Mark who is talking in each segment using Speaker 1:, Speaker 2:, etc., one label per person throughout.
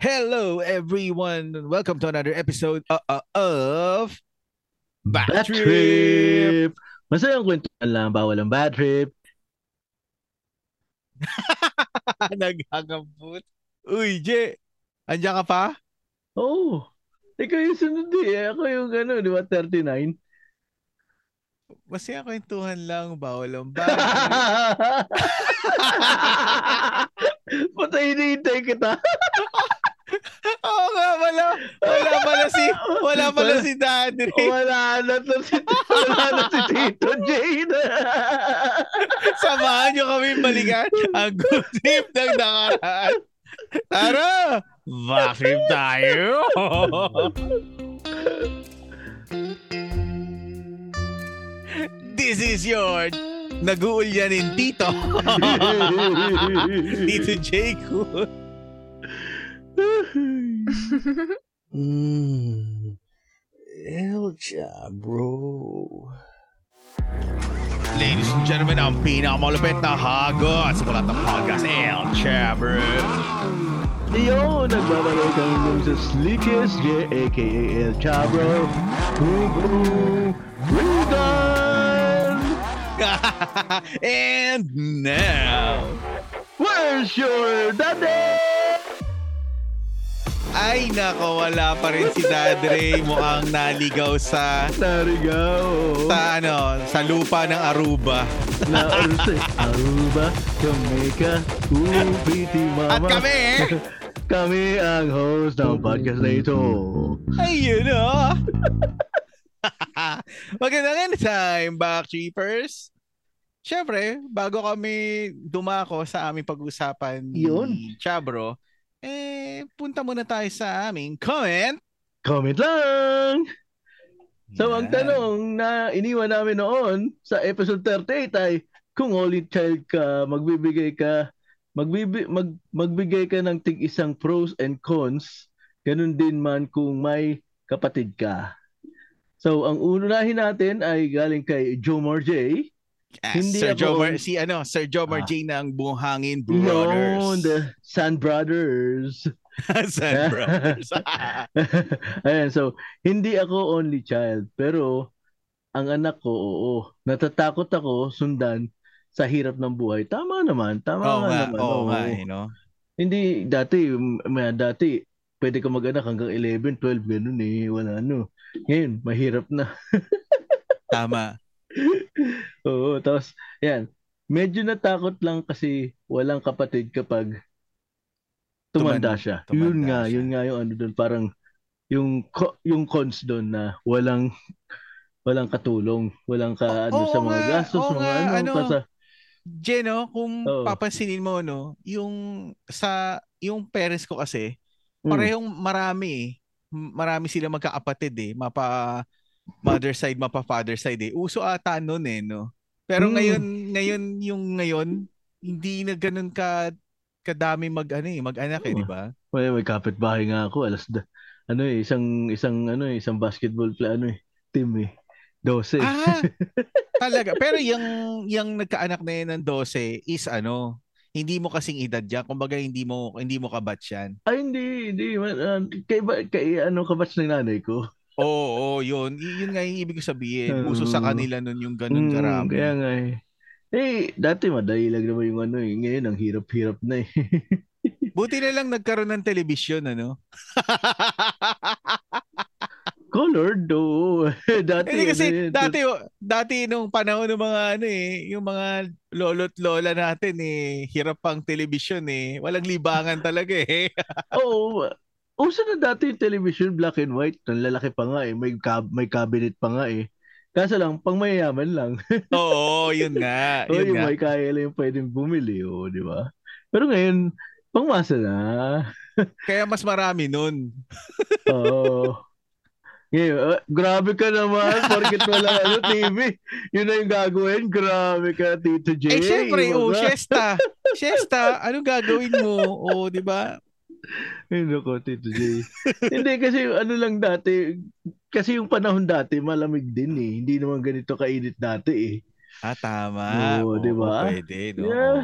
Speaker 1: Hello, everyone. Welcome to another episode uh, uh, of Bad,
Speaker 2: Bad
Speaker 1: Trip.
Speaker 2: trip! Masayang kwentuhan lang, bawal ang bad trip.
Speaker 1: Naghangabot. Uy, Je. Andiyan ka pa?
Speaker 2: Oh, ikaw yung sunod eh. Ako yung ano, di ba, 39?
Speaker 1: Masaya kwentuhan lang. Bawal ang bad trip.
Speaker 2: Patay hinihintay kita.
Speaker 1: Oo nga, wala. Wala pala si, wala pala si Daddy.
Speaker 2: Wala na to si, wala na si Tito Jane.
Speaker 1: Samahan nyo kami balikan ang good trip ng nakaraan. Tara! Trip tayo! This is your nag-uulyanin Tito. Tito Jacob.
Speaker 2: Mm. Elja, bro.
Speaker 1: Ladies and gentlemen, ang pinakamalupit na hagot sa kulat ng podcast, El Chabro.
Speaker 2: Yo, nagbabalik kami dun sa Slickest J, aka El Chabro. Boom, Regan!
Speaker 1: and now,
Speaker 2: Where's your daddy?
Speaker 1: Ay nako, wala pa rin si Dadre. Mukhang naligaw sa
Speaker 2: Narigaw.
Speaker 1: sa ano, sa lupa ng Aruba.
Speaker 2: Na Aruba, Jamaica, ooh, pretty mama.
Speaker 1: At kami, eh,
Speaker 2: Kami ang host ng podcast na ito.
Speaker 1: ayun o. Magandang time, back Cheapers. Siyempre, bago kami dumako sa aming pag-usapan ni
Speaker 2: Yun.
Speaker 1: Chabro, eh, punta muna tayo sa aming comment.
Speaker 2: Comment lang! So ang
Speaker 1: Yan.
Speaker 2: tanong na iniwan namin noon sa episode 38 ay kung only child ka, magbibigay ka, magbibi, mag, magbigay ka ng tig isang pros and cons, ganun din man kung may kapatid ka. So ang unahin natin ay galing kay Jomar J.
Speaker 1: Ah,
Speaker 2: Hindi
Speaker 1: Sir
Speaker 2: ako-
Speaker 1: Jomar, si ano, Sir Jomar
Speaker 2: Ah.
Speaker 1: J ng Buhangin
Speaker 2: Yun,
Speaker 1: Brothers.
Speaker 2: the San Brothers.
Speaker 1: San Brothers.
Speaker 2: Ayan, so hindi ako only child, pero ang anak ko, oo, natatakot ako sundan sa hirap ng buhay. Tama naman, tama
Speaker 1: Oo
Speaker 2: nga naman.
Speaker 1: oo
Speaker 2: oo.
Speaker 1: nga, eh, no?
Speaker 2: Hindi, dati, may, dati, pwede ka mag-anak hanggang 11, 12, ganun eh, wala ano. Ngayon, mahirap na.
Speaker 1: Tama.
Speaker 2: Oo, tapos, yan, medyo natakot lang kasi walang kapatid kapag tumanda
Speaker 1: Tuman-
Speaker 2: siya.
Speaker 1: tumanda
Speaker 2: yun nga,
Speaker 1: siya.
Speaker 2: yun nga yung ano doon, parang yung yung cons doon na walang walang katulong, walang ka ano
Speaker 1: Oo
Speaker 2: sa mga
Speaker 1: nga,
Speaker 2: gastos,
Speaker 1: oo
Speaker 2: mga
Speaker 1: nga,
Speaker 2: ano,
Speaker 1: ano,
Speaker 2: kasa,
Speaker 1: Jen, no, kung
Speaker 2: Oo.
Speaker 1: papansinin mo, no, yung sa, yung parents ko kasi,
Speaker 2: Mm.
Speaker 1: parehong marami eh. M- Marami sila magkakapatid eh. Mapa mother side, mapa father side eh. Uso ata noon eh, no? Pero
Speaker 2: Mm.
Speaker 1: ngayon, ngayon, yung ngayon, hindi na ganun ka kadami mag ano eh, mag-anak eh,
Speaker 2: Oo.
Speaker 1: di ba?
Speaker 2: may, may kapitbahay nga ako, alas da, ano eh, isang isang ano eh, isang basketball play ano eh, team eh. 12.
Speaker 1: Ah, talaga. Pero yung yung nagkaanak na yun ng 12 is ano, hindi mo kasing edad yan. Kumbaga hindi mo hindi mo kabatch yan.
Speaker 2: Ay hindi, hindi man, ah, kay, kay ano kabatch ng nanay ko.
Speaker 1: Oo, oo, yun. Yun nga yung ibig ko sabihin. Uso sa
Speaker 2: Oo.
Speaker 1: kanila nun yung ganun
Speaker 2: Mm,
Speaker 1: karami.
Speaker 2: Kaya nga eh. Eh, dati madali lang naman yung ano eh. Ngayon, ang hirap-hirap na eh.
Speaker 1: Buti na lang nagkaroon ng telebisyon, ano?
Speaker 2: Colored, oo. dati,
Speaker 1: Hindi kasi
Speaker 2: ano eh,
Speaker 1: dati dati nung panahon ng mga ano eh, yung mga lolo't lola natin eh, hirap pang telebisyon eh. Walang libangan talaga eh.
Speaker 2: Oo. Uso na dati yung television, black and white. Ang lalaki pa nga eh. May, cab- may cabinet pa nga eh. Kaso lang, pang mayayaman lang.
Speaker 1: Oo, yun nga.
Speaker 2: o
Speaker 1: Yun
Speaker 2: yung
Speaker 1: nga.
Speaker 2: may kaya lang yung pwedeng bumili, o, di ba? Pero ngayon, pangmasa na.
Speaker 1: Kaya mas marami nun.
Speaker 2: Oo. Ngayon, ah, grabe ka naman, porket wala ano, TV. Yun na yung gagawin. Grabe ka, Tito J.
Speaker 1: Eh, syempre, oh,
Speaker 2: Wala.
Speaker 1: siesta. Siesta, anong gagawin mo? O, di ba?
Speaker 2: Ay, nako, Tito J. Hindi, kasi ano lang dati, kasi yung panahon dati, malamig din eh. Hindi naman ganito kainit dati eh.
Speaker 1: Ah, tama.
Speaker 2: Oo, di ba?
Speaker 1: Pwede, no?
Speaker 2: Yeah.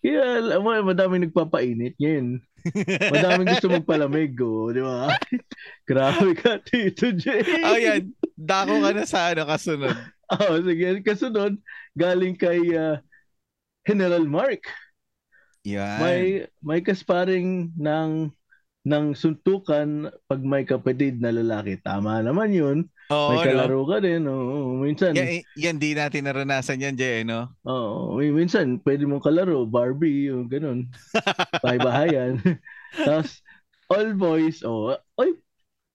Speaker 2: Kaya, alam mo, madami nagpapainit ngayon. Madaming gusto magpalamig, oh, di ba? Grabe ka, Tito J.
Speaker 1: oh, yan. Dako ka na sa ano, kasunod.
Speaker 2: oh, sige. Kasunod, galing kay uh, General Mark.
Speaker 1: Yan.
Speaker 2: May may kasparing ng ng suntukan pag may kapatid na lalaki. Tama naman 'yun.
Speaker 1: Oo,
Speaker 2: may kalaro
Speaker 1: no?
Speaker 2: ka din. Oo, minsan.
Speaker 1: Yan, yan di natin naranasan yan, Jay, no?
Speaker 2: Oo, minsan pwede mong kalaro, Barbie, yung ganun. Bahay-bahayan. Tapos, all boys, oh, oy,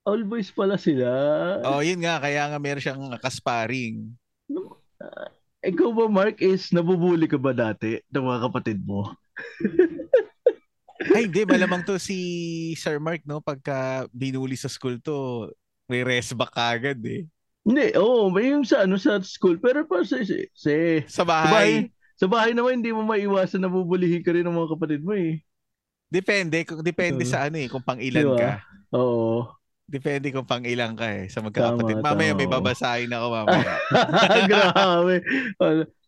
Speaker 2: all boys pala sila.
Speaker 1: Oh, yun nga, kaya nga meron siyang kasparing.
Speaker 2: Uh, ikaw ba, Mark, is nabubuli ka ba dati ng mga kapatid mo?
Speaker 1: Ay, hindi. Malamang to si Sir Mark, no? Pagka binuli sa school to, may rest back agad eh.
Speaker 2: Hindi, oo. Oh, may yung sa, ano, sa school. Pero pa sa, sa, sa,
Speaker 1: sa bahay.
Speaker 2: Sa bahay naman, hindi mo maiwasan na bubulihin ka rin ng mga kapatid mo eh.
Speaker 1: Depende. Depende uh, sa ano eh, kung pang ilan diba? ka.
Speaker 2: Oo.
Speaker 1: Depende kung pang ilang ka eh, sa magkakapatid. Tama, mamaya tama. may babasahin ako mamaya.
Speaker 2: Grabe.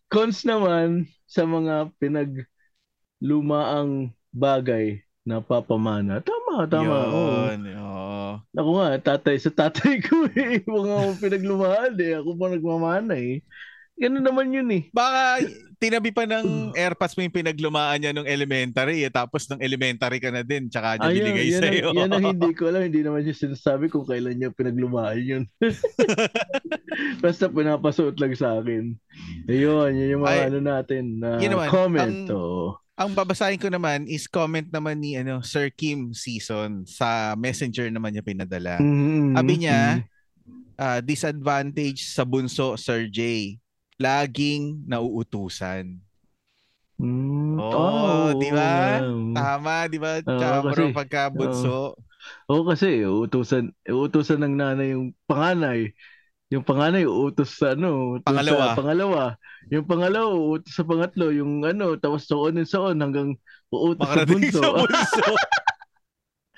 Speaker 2: Cons naman sa mga pinaglumaang bagay na papamana. Tama, tama.
Speaker 1: Yun,
Speaker 2: oo. Oh. Ako nga, tatay sa tatay ko eh. Mga pinaglumahan eh. Ako pa nagmamana eh. Ganun naman yun eh.
Speaker 1: Baka tinabi pa ng airpads mo yung pinaglumaan niya nung elementary eh. Tapos nung elementary ka na din. Tsaka niya Ayun, binigay
Speaker 2: yan,
Speaker 1: sa'yo.
Speaker 2: Yan ang hindi ko alam. Hindi naman niya sinasabi kung kailan niya pinaglumaan yun. Basta pinapasuot lang sa akin. Ayun, yun yung mga Ay, ano natin. Uh, yun naman, comment. Ang, oh.
Speaker 1: Ang babasahin ko naman is comment naman ni ano Sir Kim Season sa messenger naman niya pinadala.
Speaker 2: Mm-hmm.
Speaker 1: Sabi niya, uh, disadvantage sa bunso Sir J laging nauutusan.
Speaker 2: Mm,
Speaker 1: oh, oh, di ba? Tama, di ba? Uh, kasi, pagka bunso.
Speaker 2: Oo, oh, kasi uutusan, uutusan ng nanay yung panganay. Yung panganay uutos sa ano,
Speaker 1: pangalawa.
Speaker 2: Sa pangalawa. Yung pangalawa uutos sa pangatlo, yung ano, tapos soon and soon hanggang uutos Makarating sa bunso. Sa bunso.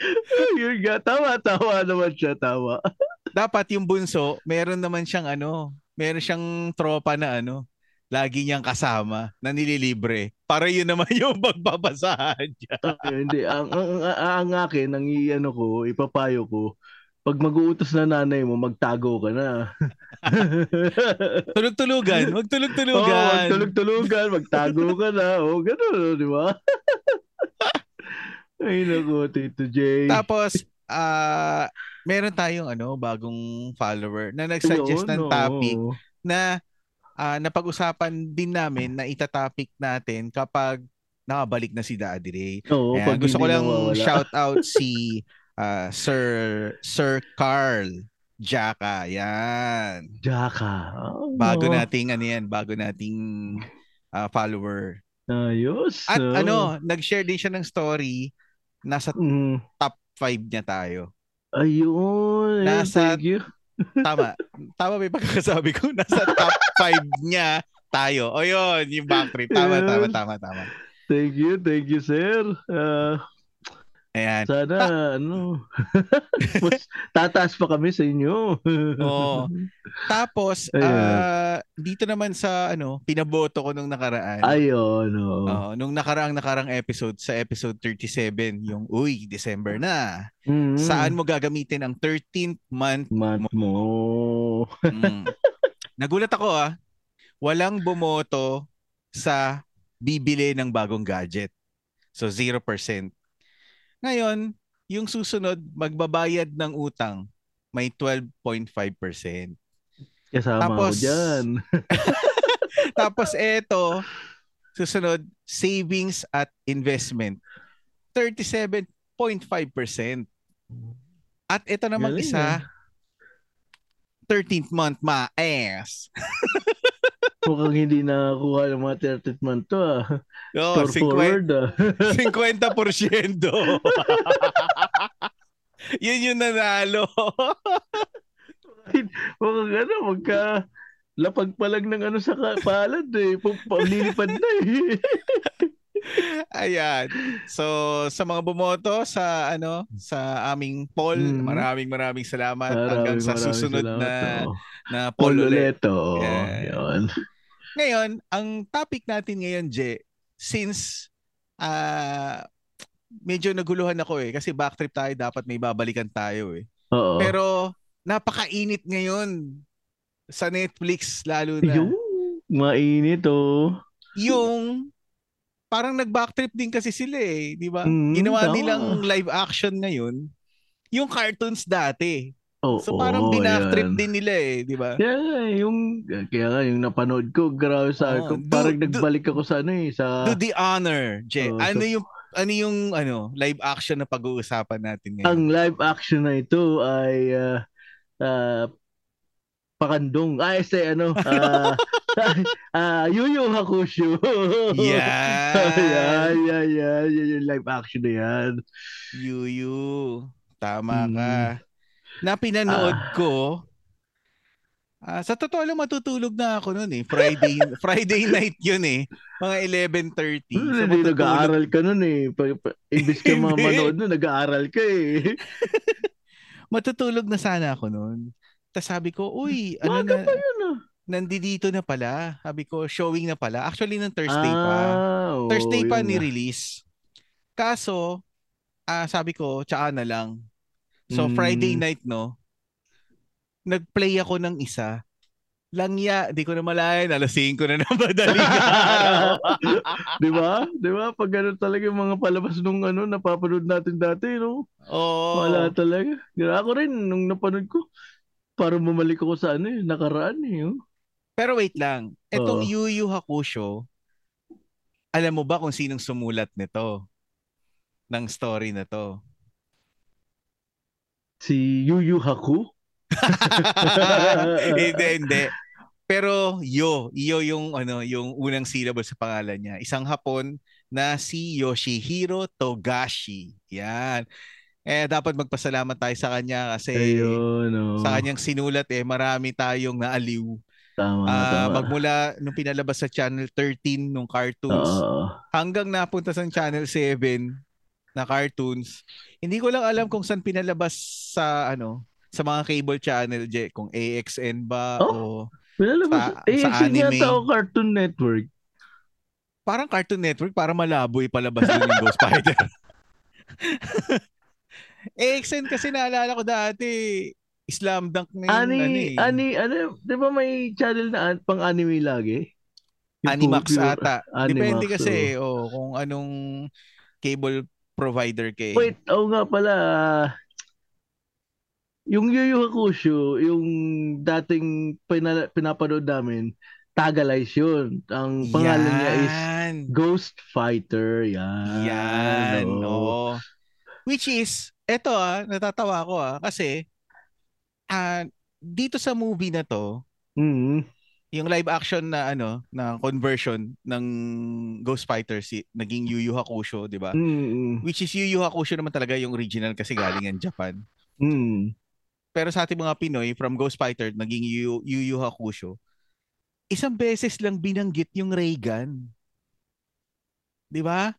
Speaker 2: yun nga, tama, tama naman siya, tama.
Speaker 1: Dapat yung bunso, meron naman siyang ano, meron siyang tropa na ano, lagi niyang kasama na nililibre. Para yun naman yung magbabasahan niya.
Speaker 2: okay, hindi. Ang, ang, ang, ang akin, ang iano ko, ipapayo ko, pag mag-uutos na nanay mo, magtago ka na.
Speaker 1: Tulog-tulugan. Magtulog-tulugan.
Speaker 2: Oo, oh, magtulog-tulugan. Magtago ka na. O, oh, gano'n, di ba? Ay, naku, Tito J.
Speaker 1: Tapos, ah, uh, meron tayong ano, bagong follower na nag-suggest ng topic no. na uh, napag-usapan din namin na itatopic natin kapag nakabalik na si Daddy Ray.
Speaker 2: Oo,
Speaker 1: Ayan, gusto ko lang shout out si uh, Sir Sir Carl Jaka. Yan.
Speaker 2: Jaka.
Speaker 1: Oh. Bago nating ano yan, bago nating uh, follower.
Speaker 2: Ayos.
Speaker 1: At ano, nag-share din siya ng story nasa mm. top 5 niya tayo.
Speaker 2: Ayun. Nasa, thank you.
Speaker 1: tama. Tama ba yung pagkakasabi ko? Nasa top 5 niya tayo. O yun, yung backtrip. Tama, tama, tama, tama.
Speaker 2: Thank you, thank you, sir. Uh,
Speaker 1: Ayan.
Speaker 2: Sana, Ta- ano, tataas pa kami sa inyo.
Speaker 1: Oo. Tapos, uh, dito naman sa, ano, pinaboto ko nung nakaraan.
Speaker 2: Ayun, oo.
Speaker 1: Uh, nung nakaraang nakarang episode, sa episode 37, yung, uy, December na.
Speaker 2: Mm-hmm.
Speaker 1: Saan mo gagamitin ang 13th month,
Speaker 2: month mo?
Speaker 1: mm. Nagulat ako, ah. Walang bumoto sa bibili ng bagong gadget. So, 0%. Ngayon, yung susunod, magbabayad ng utang, may 12.5%.
Speaker 2: Kasama tapos, ko dyan.
Speaker 1: tapos eto, susunod, savings at investment, 37.5%. At ito namang Galing isa, 13th month, ma-ass.
Speaker 2: Mukhang hindi nakakuha ng mga 30th month to ah.
Speaker 1: Oh, Store 50, forward ah. 50%. Yun yung nanalo.
Speaker 2: Mukhang ano, magka lapag pa lang ng ano sa palad eh. Lilipad na eh.
Speaker 1: Ayan. So sa mga bumoto sa ano sa aming poll, mm. maraming maraming salamat maraming, hanggang sa susunod salamat, na oh. na poll, poll ulit.
Speaker 2: ulit oh. yeah.
Speaker 1: Ngayon, ang topic natin ngayon, Je, since uh, medyo naguluhan ako eh kasi backtrip tayo dapat may babalikan tayo eh.
Speaker 2: Oo.
Speaker 1: Pero napakainit ngayon sa Netflix lalo na.
Speaker 2: Yung mainit oh.
Speaker 1: Yung parang nag-backtrip din kasi sila eh, di ba?
Speaker 2: Mm,
Speaker 1: Ginawa
Speaker 2: tama.
Speaker 1: nilang live action ngayon yung cartoons dati.
Speaker 2: Oh,
Speaker 1: So parang
Speaker 2: oh,
Speaker 1: binacktrip din nila eh, di ba?
Speaker 2: Kaya nga, yung, kaya nga, yung napanood ko, grabe sa
Speaker 1: Oo,
Speaker 2: ko,
Speaker 1: do-
Speaker 2: parang
Speaker 1: do-
Speaker 2: nagbalik ako sa ano eh, sa,
Speaker 1: Do the honor, Jay.
Speaker 2: Oh,
Speaker 1: ano
Speaker 2: so-
Speaker 1: yung ano yung ano live action na pag-uusapan natin ngayon?
Speaker 2: ang live action na ito ay, ah, ah, Pakandong. Ah, este, ano, ah, ah, Yu Yu Hakusho.
Speaker 1: Yan.
Speaker 2: yan, yan, yan, yan, yung live action na yan.
Speaker 1: Yuyu. Tama
Speaker 2: Mm.
Speaker 1: ka. Na pinanood
Speaker 2: Ah.
Speaker 1: ko. Ah, sa totoo lang matutulog na ako noon eh. Friday Friday night 'yun eh. Mga 11:30. So,
Speaker 2: Hindi,
Speaker 1: matutulog.
Speaker 2: nag-aaral ka nun eh. Pag, pag, imbis ka mamanood nun, nag-aaral ka eh.
Speaker 1: matutulog na sana ako noon. Tapos sabi ko, uy, ano
Speaker 2: Maga
Speaker 1: na,
Speaker 2: pa yun ah.
Speaker 1: nandito na pala. Sabi ko, showing na pala. Actually, ng Thursday pa.
Speaker 2: Ah, oo,
Speaker 1: Thursday pa ni-release. Kaso, ah sabi ko, tsaka na lang. So,
Speaker 2: Mm.
Speaker 1: Friday night, no? Nag-play ako ng isa. Langya, di ko na malayan. Alas 5 na ng madaling.
Speaker 2: Di ba? Di ba? Pag ganun talaga yung mga palabas nung ano, napapanood natin dati, no?
Speaker 1: Oo.
Speaker 2: Wala talaga. Ako rin, nung napanood ko, parang bumalik ako sa ano eh, nakaraan eh. Oh.
Speaker 1: Pero wait lang. Etong Yu
Speaker 2: Oo.
Speaker 1: Yu Hakusho, alam mo ba kung sinong sumulat nito? Ng story na to?
Speaker 2: Si Yu Yu Haku?
Speaker 1: hindi, hindi. Pero Yo, Yo yung ano, yung unang syllable sa pangalan niya. Isang Hapon na si Yoshihiro Togashi. Yan. Eh dapat magpasalamat tayo sa kanya kasi
Speaker 2: Ayun, oh.
Speaker 1: sa kanyang sinulat eh marami tayong naaliw.
Speaker 2: Tama,
Speaker 1: Ah,
Speaker 2: tama.
Speaker 1: magmula nung pinalabas sa Channel 13 nung cartoons
Speaker 2: Oo.
Speaker 1: hanggang napunta sa Channel 7 na cartoons. Hindi ko lang alam kung saan pinalabas sa ano sa mga cable channel, Je, kung AXN ba o
Speaker 2: Oh, Pinalabas.
Speaker 1: Sa-
Speaker 2: eh,
Speaker 1: sa anime.
Speaker 2: yata o Cartoon Network.
Speaker 1: parang Cartoon Network para malabo ipalabas din yung Ghost Spider. AXN kasi naalala ko dati Slam Dunk na yung
Speaker 2: Ani,
Speaker 1: ano eh.
Speaker 2: ani, ano, di ba may channel na an- pang anime lagi? Yung
Speaker 1: Animax
Speaker 2: pure-
Speaker 1: ata.
Speaker 2: Animax,
Speaker 1: Depende kasi oh, kung anong cable provider kay.
Speaker 2: Wait, oo nga pala. Yung Yu Yu Hakusho, yung dating pinala, pinapanood namin, Tagalize yun. Ang pangalan niya is
Speaker 1: Yan.
Speaker 2: Ghost Fighter. Yan.
Speaker 1: Yan,
Speaker 2: oo.
Speaker 1: oo. Which is, eto ah, natatawa ako ah, kasi ah, dito sa movie na to,
Speaker 2: Mm.
Speaker 1: yung live action na ano, na conversion ng Ghost Fighter si naging Yu Yu Hakusho, 'di ba?
Speaker 2: Mm.
Speaker 1: Which is Yu Yu Hakusho naman talaga yung original kasi galing yan Japan.
Speaker 2: Mm.
Speaker 1: Pero sa ating mga Pinoy, from Ghost Fighter, naging Yu Yu, Yu Hakusho, isang beses lang binanggit yung ray gun. 'Di ba?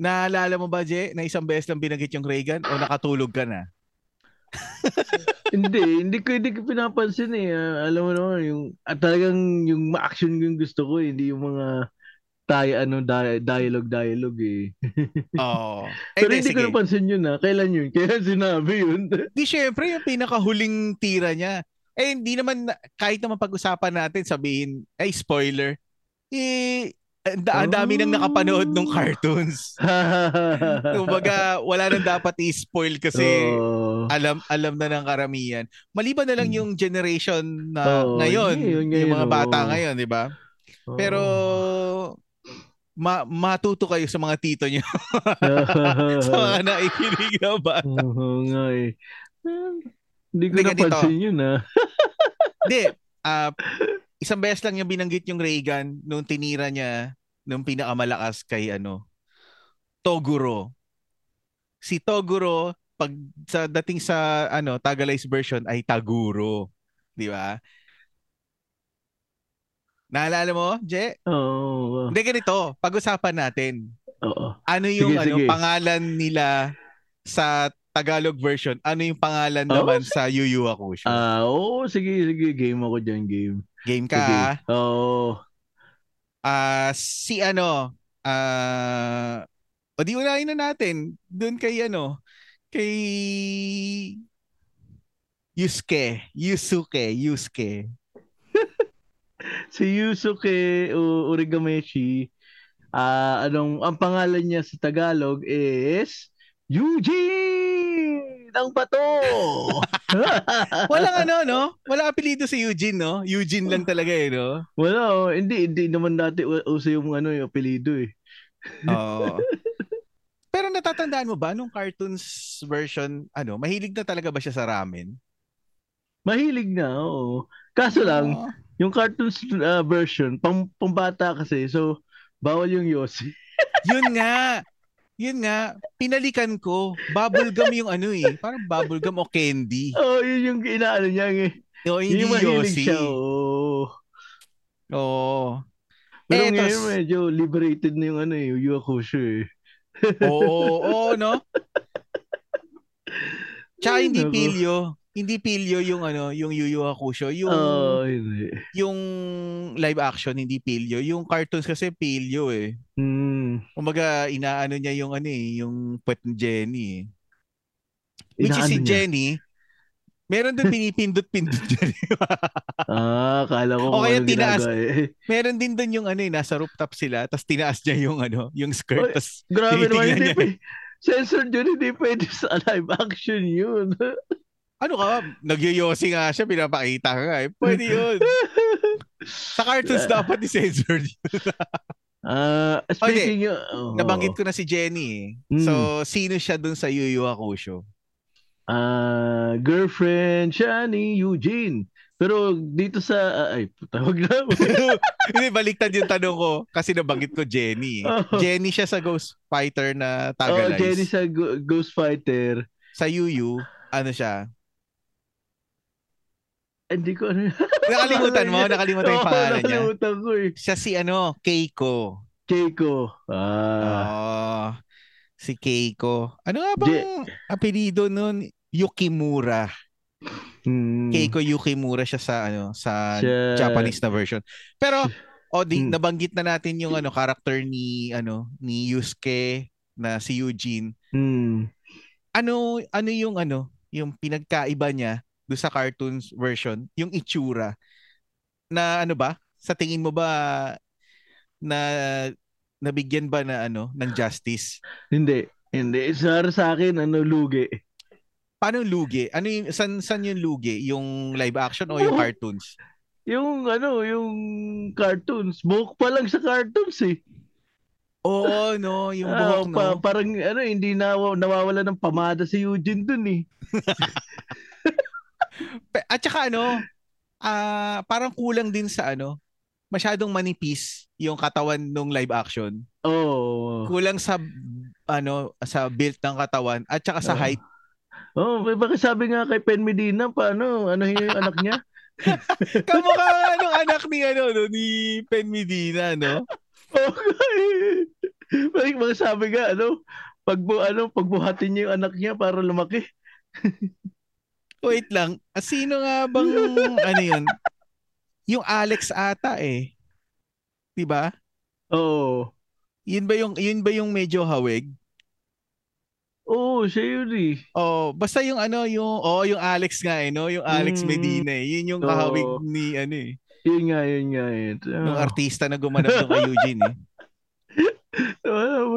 Speaker 1: Naalala mo ba, Je, na isang beses lang binanggit yung ray gun o nakatulog ka na?
Speaker 2: hindi, hindi ko hindi ko pinapansin eh. Alam mo naman yung at talagang yung ma-action yung gusto ko, eh, hindi yung mga tayo ano di- dialogue dialogue eh.
Speaker 1: Oo. Eh,
Speaker 2: Pero
Speaker 1: di,
Speaker 2: hindi ko
Speaker 1: sige.
Speaker 2: napansin yun ah. Kailan yun? Kaya sinabi yun.
Speaker 1: Di syempre yung pinakahuling tira niya. Eh hindi naman na- kahit naman pag-usapan natin sabihin ay spoiler. Eh ang da- ang dami nang nakapanood ng cartoons. Kumbaga wala nang dapat i-spoil kasi
Speaker 2: Oo.
Speaker 1: alam alam na ng karamihan. Maliban na lang
Speaker 2: Hmm.
Speaker 1: yung generation na
Speaker 2: Oo,
Speaker 1: ngayon,
Speaker 2: yun,
Speaker 1: yung
Speaker 2: ngayon,
Speaker 1: mga bata
Speaker 2: oo.
Speaker 1: ngayon, 'di ba?
Speaker 2: Oo.
Speaker 1: Pero ma- matuto kayo sa mga tito niyo, sa mga naikinig na bata.
Speaker 2: Oo nga eh. Hindi ko napansin yun ah.
Speaker 1: Hindi. ah isang beses lang yung binanggit yung Reagan nung tinira niya nung pinakamalakas kay ano Toguro. Si Toguro pag sa dating sa ano Tagalize version ay Taguro, di ba? Naalala mo, Je?
Speaker 2: Oo.
Speaker 1: Hindi ganito, pag-usapan natin.
Speaker 2: Oo.
Speaker 1: Ano yung
Speaker 2: Sige,
Speaker 1: ano
Speaker 2: sige.
Speaker 1: pangalan nila sa Tagalog version? Ano yung pangalan
Speaker 2: Oh,
Speaker 1: naman sa Yu Yu Hakusho?
Speaker 2: Ah, oo, sige, sige. Game ako dyan, game.
Speaker 1: Game ka.
Speaker 2: Sige.
Speaker 1: ah. Ah, si ano, ah O di unahin na natin. Doon kay ano, kay Yusuke. Yusuke. Yusuke.
Speaker 2: si Yusuke Urigameshi, uh, anong, ang pangalan niya sa Tagalog is Eugene! Ang bato!
Speaker 1: Walang ano, no? Walang apelido si Eugene, no? Eugene lang talaga eh, no?
Speaker 2: Wala, oh. hindi, hindi naman dati uso yung ano, yung apelido eh.
Speaker 1: Oo. Pero natatandaan mo ba nung cartoons version, ano, mahilig na talaga ba siya sa ramen?
Speaker 2: Mahilig na, oo. Kaso lang, oh. yung cartoons uh, version, pang pambata kasi, so bawal yung Yossi.
Speaker 1: Yun nga. Yun nga, pinalikan ko. Bubblegum yung ano eh. Parang bubblegum o candy.
Speaker 2: Oo, oh, yun yung inaano niya eh.
Speaker 1: No, hindi yung Yossi.
Speaker 2: Siya, oo.
Speaker 1: Oh. Oo.
Speaker 2: Pero eh, ngayon tos... medyo liberated na yung ano eh, yung Yu Hakusho eh.
Speaker 1: Oo, oo, no? Tsaka hindi pilyo. Hindi pilyo yung ano, yung Yu Yu Hakusho. Yung,
Speaker 2: oh, hindi.
Speaker 1: yung live action, hindi pilyo. Yung cartoons kasi pilyo eh.
Speaker 2: Hmm.
Speaker 1: Umaga, inaano niya yung ano eh, yung pet ni Jenny eh. Which inaano is si niya? Jenny, meron din pinipindot-pindot dyan.
Speaker 2: ah, kala ko
Speaker 1: o kaya tinaas. Eh. Meron din doon yung ano eh, nasa rooftop sila, tapos tinaas niya yung ano, yung skirt. Tas
Speaker 2: grabe naman, hindi pa. Censored yun, hindi pwede sa live action yun.
Speaker 1: ano ka, nagyoyosi nga siya, pinapakita ka nga eh. Pwede yun. sa cartoons dapat i-censor yun.
Speaker 2: Uh, speaking okay.
Speaker 1: oh. nabanggit ko na si Jenny eh. Mm. So, sino siya dun sa Yu Yu Hakusho?
Speaker 2: Uh, girlfriend siya ni Eugene. Pero dito sa uh, ay tawag na.
Speaker 1: Hindi baliktad yung tanong ko kasi nabanggit ko Jenny. Oh. Jenny siya sa Ghost Fighter na Tagalize.
Speaker 2: Oh, Jenny sa Go- Ghost Fighter.
Speaker 1: Sa Yu Yu, ano siya?
Speaker 2: Hindi ko ano.
Speaker 1: nakalimutan mo? Nakalimutan yung pangalan niya?
Speaker 2: Nakalimutan ko eh.
Speaker 1: Siya si ano, Keiko.
Speaker 2: Keiko. Ah.
Speaker 1: Oh, si Keiko. Ano nga bang Je- apelido nun? Yukimura. Hmm. Keiko Yukimura siya sa ano sa siya... Japanese na version. Pero oh, di, hmm. nabanggit na natin yung ano character ni ano ni Yusuke na si Eugene.
Speaker 2: Hmm.
Speaker 1: Ano ano yung ano yung pinagkaiba niya do sa cartoons version, yung itsura na ano ba? Sa tingin mo ba na nabigyan ba na ano ng justice?
Speaker 2: Hindi. Hindi. Sa, sa akin, ano, lugi.
Speaker 1: Paano lugi? Ano yung, san, san yung lugi? Yung live action o yung cartoons?
Speaker 2: Yung ano, yung cartoons. Buhok pa lang sa cartoons eh.
Speaker 1: Oo, no, yung buhok, uh, no. Pa,
Speaker 2: parang ano, hindi na nawawala ng pamada si Eugene dun eh.
Speaker 1: At saka ano, uh, parang kulang din sa ano, masyadong manipis yung katawan nung live action.
Speaker 2: Oh.
Speaker 1: Kulang sa ano, sa build ng katawan at saka sa oh. height.
Speaker 2: Oh, bakit sabi nga kay Pen Medina paano, ano yung anak niya?
Speaker 1: Kamukha nga nung anak ni ano no, ni Pen Medina, no?
Speaker 2: Okay. Bakit mga sabi nga ano, pag ano, pagbuhatin niya yung anak niya para lumaki.
Speaker 1: Wait lang. Ah, sino nga bang ano yun? Yung Alex ata eh. 'Di ba?
Speaker 2: Oo.
Speaker 1: Yun ba yung yun ba yung medyo hawig?
Speaker 2: Oo, siya yun eh.
Speaker 1: Oh, basta yung ano, yung oh, yung Alex nga eh, no? Yung Alex mm. Medina eh. Yun yung kahawig oh. ni ano eh.
Speaker 2: Yun nga, yun nga. Yun. Oh.
Speaker 1: Yung artista na gumanap doon kay Eugene eh.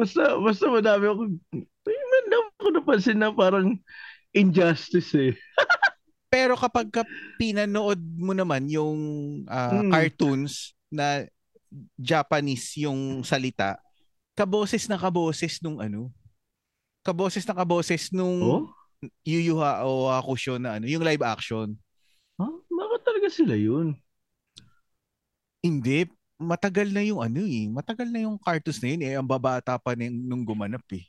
Speaker 2: basta, basta madami ako, madami ako napansin na parang injustice eh.
Speaker 1: Pero kapag ka pinanood mo naman yung uh, hmm. cartoons na Japanese yung salita, kaboses na kaboses nung ano, kaboses na kaboses nung oh? Yu Yu Ha o Hakusho na ano, yung live action.
Speaker 2: Huh? Bakit talaga sila yun?
Speaker 1: Hindi. Matagal na yung ano eh. Matagal na yung cartoons na yun eh. Ang babata pa nung gumanap eh.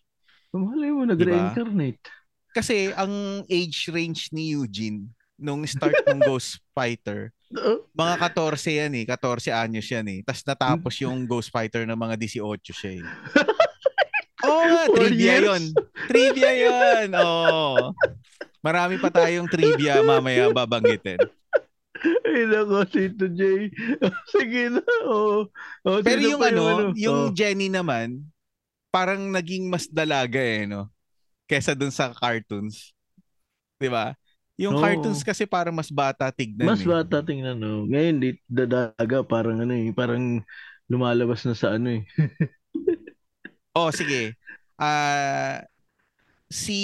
Speaker 2: Malay mo, nag-reincarnate. Diba?
Speaker 1: Kasi ang age range ni Eugene nung start ng Ghost Fighter, mga 14 yan eh. 14 anyos yan eh. Tapos natapos yung Ghost Fighter ng mga 18 siya eh. Oo oh, nga, trivia yun. Trivia yun. Oo. Oh. Marami pa tayong trivia mamaya babanggitin.
Speaker 2: Ay nako, Tito J. Sige na. Oh. oh
Speaker 1: Pero yung ano, ano, yung oh. Jenny naman, parang naging mas dalaga eh, no? Kesa dun sa cartoons. 'Di ba? Yung oh. cartoons kasi parang mas bata tignan.
Speaker 2: Mas eh. bata tignan, no. Ngayon, di, dadaga, parang ano eh, parang lumalabas na sa ano eh.
Speaker 1: oh, sige. Ah, uh, si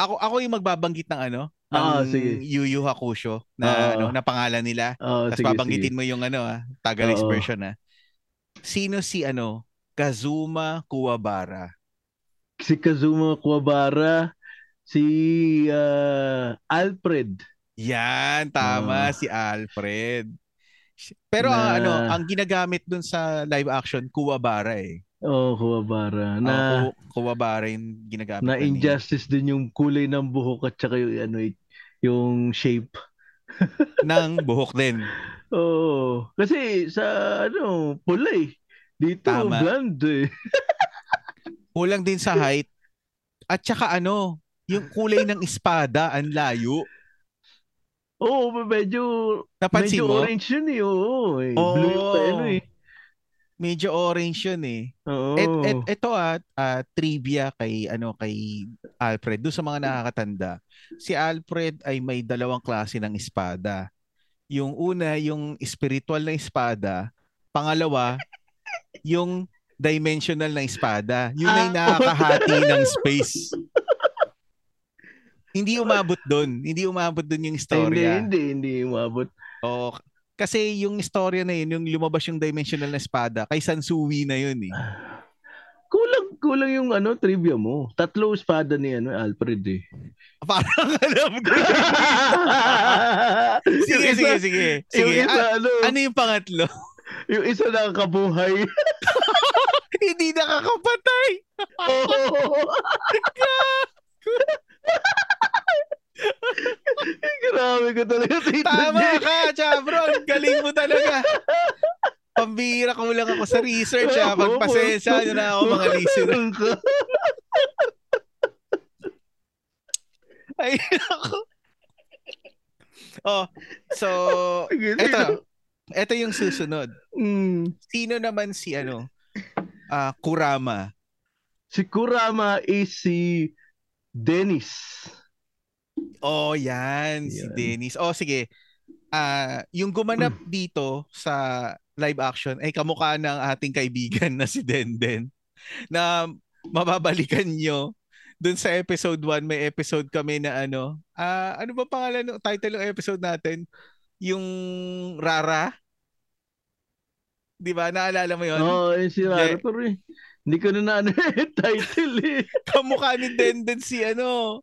Speaker 1: ako ako yung magbabanggit ng ano, ng oh, sige. Yu Yu Hakusho na oh, ano, na pangalan nila. Oh, Tapos sige, babanggitin sige. mo yung ano ah, Tagalog oh, version ah. Sino si ano, Kazuma Kuwabara?
Speaker 2: Si Kazuma Kuwabara, si uh, Alfred.
Speaker 1: Yan, tama uh, si Alfred. Pero na, ang ano, ang ginagamit dun sa live action Kuwabara eh.
Speaker 2: Oh, Kuwabara. Na
Speaker 1: oh, Kuwabara yung ginagamit.
Speaker 2: Na injustice din yung kulay ng buhok at saka yung ano yung shape
Speaker 1: ng buhok din.
Speaker 2: Oo. Oh, kasi sa ano, pula eh. Dito Tama. blonde eh.
Speaker 1: Kulang din sa height. At saka ano, yung kulay ng espada, ang layo.
Speaker 2: Oo, oh, medyo Napansin medyo mo? orange yun eh. Oo, eh. Oh, Blue yung eh.
Speaker 1: Medyo orange yun eh.
Speaker 2: Oo.
Speaker 1: Et, et, ito at uh, trivia kay ano kay Alfred do sa mga nakakatanda. Si Alfred ay may dalawang klase ng espada. Yung una, yung spiritual na espada. Pangalawa, yung dimensional na espada. Yun ay ah. nakakahati ng space. Hindi umabot doon. Hindi umabot doon yung istorya.
Speaker 2: Hindi, hindi, hindi umabot.
Speaker 1: Oh, kasi yung istorya na yun, yung lumabas yung dimensional na espada, kay Sansui na yun eh.
Speaker 2: Kulang, kulang yung ano, trivia mo. Tatlo espada ni ano, Alfred eh.
Speaker 1: Parang alam ko. sige, sige, sige. Sige,
Speaker 2: yung isa, ano,
Speaker 1: ano yung pangatlo?
Speaker 2: Yung isa nakakabuhay.
Speaker 1: Hindi nakakapatay.
Speaker 2: Oh. Grabe ko talaga
Speaker 1: tita Tama ka, Chabro. Galing mo talaga. Pambira ko lang ako sa research ha. Pagpasensya nyo na ako mga listener. Ay, ako. Oh, so, eto. Eto yung susunod.
Speaker 2: Mm.
Speaker 1: Sino naman si ano? Uh, Kurama.
Speaker 2: Si Kurama is si Dennis.
Speaker 1: Oh, yan, yan. si Dennis. Oh, sige. Ah, uh, yung gumanap dito sa live action ay kamukha ng ating kaibigan na si Denden na mababalikan nyo dun sa episode 1 may episode kami na ano ah uh, ano ba pangalan ng title ng episode natin yung Rara 'di ba naalala mo yon
Speaker 2: oh yung si Rara yeah. pero eh, hindi ko na na ano title eh
Speaker 1: kamukha ni Denden si ano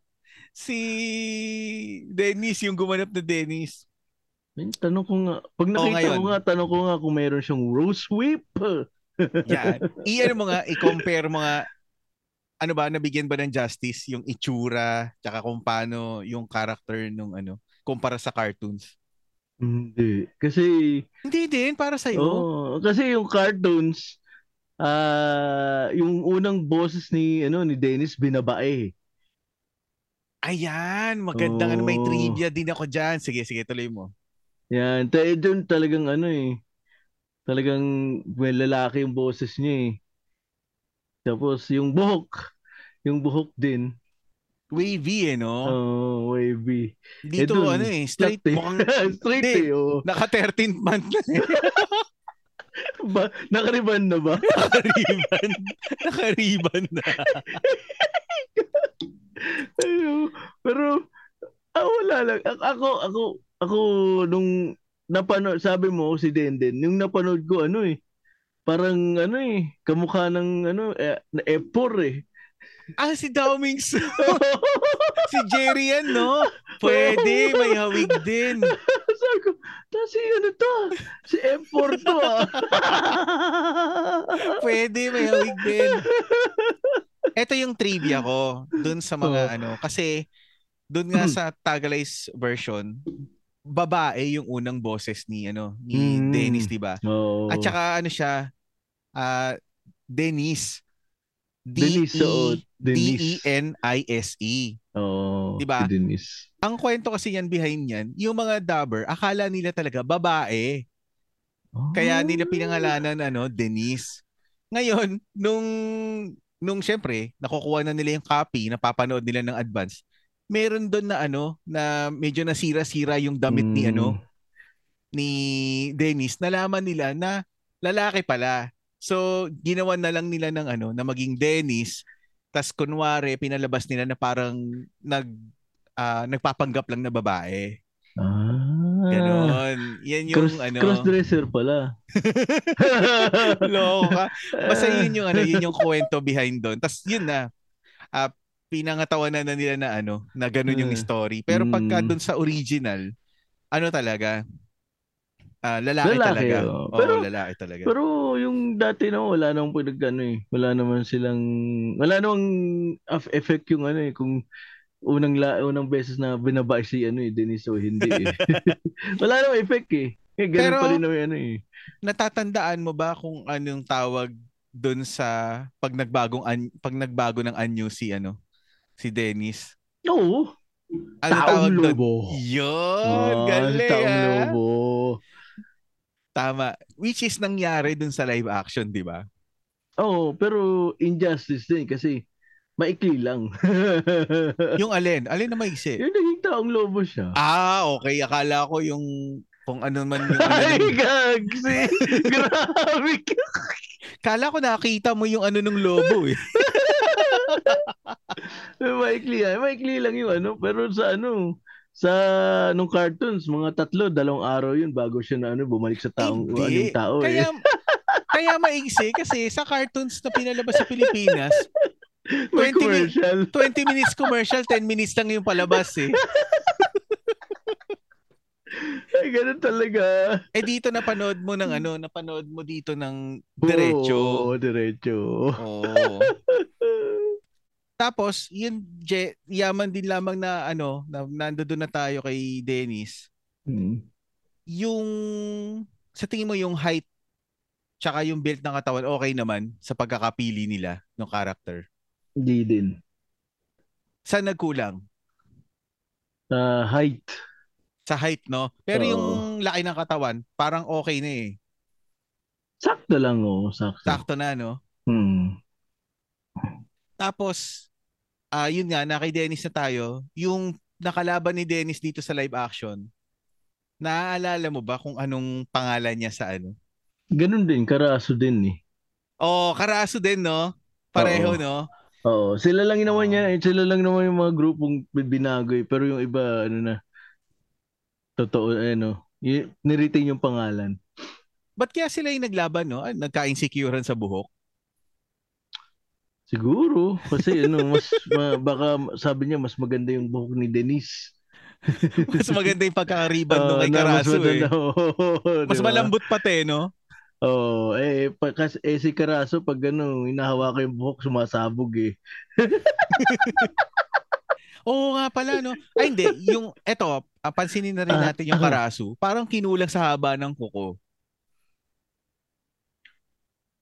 Speaker 1: si Dennis, yung gumanap na Dennis.
Speaker 2: Ay, tanong ko nga, pag nakita oh, ko nga, tanong ko nga kung mayroon siyang rose whip.
Speaker 1: Yan. I-ano mo nga, i-compare mo nga, ano ba, nabigyan ba ng justice yung itsura, tsaka kung paano yung character nung ano, kumpara sa cartoons?
Speaker 2: Hindi. Kasi...
Speaker 1: Hindi din, para sa'yo.
Speaker 2: Oo. kasi yung cartoons, ah uh, yung unang boses ni ano ni Dennis binabae.
Speaker 1: Ayan, magandang ano, may trivia din ako diyan. Sige, sige, tuloy mo.
Speaker 2: Yan, tayo doon talagang ano eh. Talagang may lalaki yung boses niya eh. Tapos yung buhok, yung buhok din.
Speaker 1: Wavy eh, no?
Speaker 2: Oo, oh, wavy.
Speaker 1: Dito eh, dun, ano eh, straight.
Speaker 2: Eh. Mukhang, straight eh, oh.
Speaker 1: Naka 13th month na eh.
Speaker 2: ba, nakariban na ba?
Speaker 1: nakariban. nakariban na.
Speaker 2: Pero, ah, wala lang. Ako, ako, ako, nung napanood, sabi mo si Denden, yung napanood ko, ano eh, parang, ano eh, kamukha ng, ano, eh, na F4 eh.
Speaker 1: Ah, si Dao Mingsu. si Jerry yan, no? Pwede, may hawig din.
Speaker 2: Sabi ko, si ano to? Si M4 to ah.
Speaker 1: Pwede, may hawig din. Ito yung trivia ko dun sa mga oh. ano kasi dun nga sa Tagalese version babae yung unang boses ni ano ni mm. Dennis, 'di ba?
Speaker 2: Oh.
Speaker 1: At saka ano siya uh, Dennis
Speaker 2: D Dennis, so,
Speaker 1: Dennis. D E E.
Speaker 2: Oh,
Speaker 1: 'di ba?
Speaker 2: Si Dennis.
Speaker 1: Ang kwento kasi niyan behind niyan, yung mga dubber, akala nila talaga babae. Oh. Kaya nila pinangalanan ano, Denise. Ngayon, nung nung syempre, nakukuha na nila yung copy, napapanood nila ng advance, meron doon na ano, na medyo nasira-sira yung damit mm. ni ano, hmm. ni Dennis. Nalaman nila na lalaki pala. So, ginawan na lang nila ng ano, na maging Dennis. Tas kunwari, pinalabas nila na parang nag, uh, nagpapanggap lang na babae.
Speaker 2: Ah.
Speaker 1: Ganon. Yan yung
Speaker 2: cross,
Speaker 1: ano.
Speaker 2: Crossdresser pala.
Speaker 1: Loko ka. Basta yun yung ano, yun yung kwento behind doon. Tapos yun na. Uh, pinangatawanan na nila na ano, na ganun yung hmm. story. Pero pagka hmm. doon sa original, ano talaga, uh, lalaki, lalaki talaga. Oh. Oo, pero, lalaki talaga.
Speaker 2: Pero yung dati na wala namang pinag ano eh. Wala naman silang, wala namang effect yung ano eh. Kung unang la, unang beses na binaba si ano eh, Dennis o hindi eh. Wala namang effect eh. Eh, ganun Pero, pa rin naman ano eh.
Speaker 1: Natatandaan mo ba kung anong tawag doon sa pag nagbagong an, pag nagbago ng anyo si ano si Dennis?
Speaker 2: Oo.
Speaker 1: Ano taong tawag lobo. Doon? Yun, oh, galing taong ah. lobo. Tama. Which is nangyari dun sa live action, di ba?
Speaker 2: Oo, pero injustice din kasi Maikli lang.
Speaker 1: yung alin? Alin na maiksi?
Speaker 2: Yung naging taong lobo siya.
Speaker 1: Ah, okay. Akala ko yung kung ano man yung ano.
Speaker 2: Ay, gagsi! Grabe ka!
Speaker 1: Kala ko nakita mo yung ano ng lobo eh.
Speaker 2: maikli yan. Maikli lang yung ano. Pero sa ano, sa nung cartoons, mga tatlo, dalawang araw yun bago siya na ano, bumalik sa taong Hindi. anong tao
Speaker 1: kaya, eh. kaya maiksi kasi sa cartoons na pinalabas sa Pilipinas,
Speaker 2: may 20 commercial.
Speaker 1: Mi- 20 minutes commercial, 10 minutes lang yung palabas eh.
Speaker 2: Ay, ganun talaga.
Speaker 1: Eh dito napanood mo ng ano, napanood mo dito ng diretso.
Speaker 2: Oo, oh, diretso.
Speaker 1: Oo. Tapos, yun, Je, yaman din lamang na ano, na, nandoon na tayo kay Dennis.
Speaker 2: Hmm.
Speaker 1: Yung, sa tingin mo yung height tsaka yung build ng katawan, okay naman sa pagkakapili nila ng character?
Speaker 2: Hindi din.
Speaker 1: Saan nagkulang?
Speaker 2: Sa uh, height.
Speaker 1: Sa height, no? Pero Oo. yung laki ng katawan, parang okay na eh.
Speaker 2: Sakto lang, oh. Sakto.
Speaker 1: Sakto na, no?
Speaker 2: Hmm.
Speaker 1: Tapos, uh, yun nga, na kay Dennis na tayo, yung nakalaban ni Dennis dito sa live action, naaalala mo ba kung anong pangalan niya sa ano?
Speaker 2: Ganun din, Karaso din eh.
Speaker 1: Oh, Karaso din, no? Pareho, Oo. no?
Speaker 2: Oo, sila lang naman niya, eh. sila lang naman yung mga grupong binago eh. Pero yung iba, ano na, totoo, ano, y- niretain yung pangalan.
Speaker 1: Ba't kaya sila yung naglaban, no? Nagka-insecurean sa buhok?
Speaker 2: Siguro, kasi ano, mas, ma, baka sabi niya, mas maganda yung buhok ni Denise.
Speaker 1: mas maganda yung pagkakariban uh, no kay Karaso eh. Oh, mas diba? malambot pati, no?
Speaker 2: Oo, oh, eh, kasi eh, si Karaso pag ano, hinahawakan yung buhok, sumasabog eh.
Speaker 1: Oo nga pala, no? Ay, hindi. Yung, eto, uh, pansinin na rin ah, natin yung Karaso. Parang kinulang sa haba ng kuko.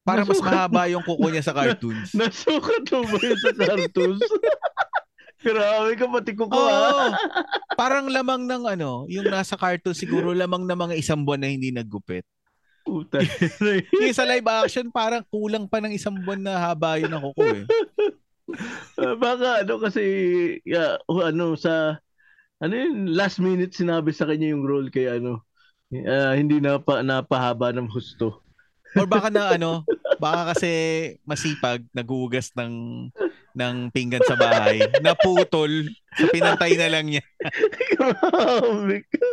Speaker 1: Para mas mahaba yung kuko niya sa cartoons.
Speaker 2: Nasukat mo ba yun sa cartoons? Grabe ka pati kuko
Speaker 1: Oo, ha? parang lamang ng ano, yung nasa cartoon siguro lamang na mga isang buwan na hindi naggupit.
Speaker 2: Puta.
Speaker 1: yung sa live action, parang kulang pa ng isang buwan na haba yun ako ko eh.
Speaker 2: uh, baka ano kasi, yeah, ano sa, ano yun, last minute sinabi sa kanya yung role kay ano, uh, hindi na pa, napahaba ng husto.
Speaker 1: Or baka na ano, baka kasi masipag, nagugas ng ng pinggan sa bahay, naputol, so pinantay na lang niya.
Speaker 2: Grabe ka.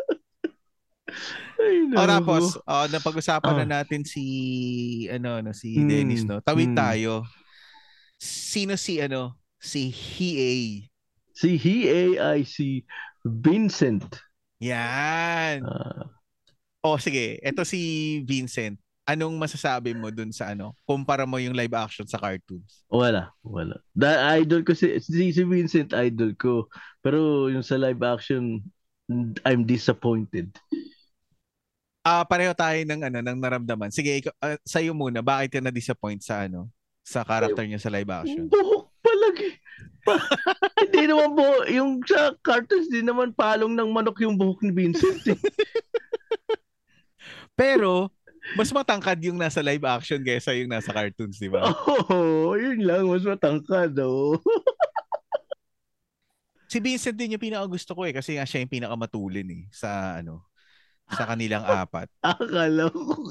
Speaker 1: O tapos, oh, napag-usapan oh. na ah. natin si ano no si hmm. Dennis no. Tawid hmm. tayo. Sino si ano? Si Hiei.
Speaker 2: Si Hiei ay si Vincent.
Speaker 1: Yan. Uh, oh, sige. Ito si Vincent. Anong masasabi mo dun sa ano? Kumpara mo yung live action sa cartoons.
Speaker 2: Wala, wala. Da idol ko si, si, si Vincent idol ko. Pero yung sa live action I'm disappointed.
Speaker 1: Ah, uh, pareho tayo ng ano, ng naramdaman. Sige, ikaw, uh, sa'yo muna, bakit ka na-disappoint sa ano, sa character niya sa live action?
Speaker 2: Buhok palagi. Pa, hindi naman po, yung sa cartoons, di naman palong ng manok yung buhok ni Vincent. Eh.
Speaker 1: Pero, mas matangkad yung nasa live action kaysa yung nasa cartoons, di ba?
Speaker 2: Oo, oh, yun lang. Mas matangkad, oh.
Speaker 1: si Vincent din yung pinaka gusto ko eh kasi nga siya yung pinakamatulin eh sa ano sa kanilang apat.
Speaker 2: Akala ko.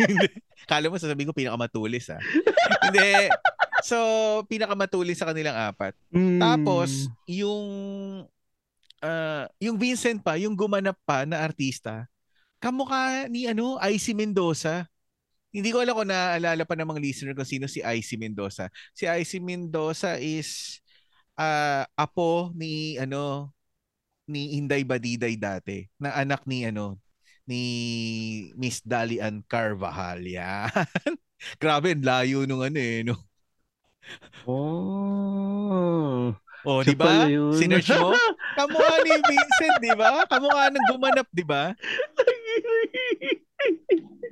Speaker 1: Kala mo sasabihin ko pinakamatulis ah. Hindi. So, pinakamatulis sa kanilang apat. Mm. Tapos, yung uh, yung Vincent pa, yung gumanap pa na artista, kamukha ni ano, IC Mendoza. Hindi ko alam kung naaalala pa ng mga listener kung sino si IC Mendoza. Si IC Mendoza is uh, apo ni ano ni Inday Badiday dati na anak ni ano ni Miss Dalian Carvajal yan. Grabe, layo nung ano eh no.
Speaker 2: Oh.
Speaker 1: Oh, di ba? Sinerch mo? Kamukha ni Vincent, di ba? Kamukha ng gumanap, di ba?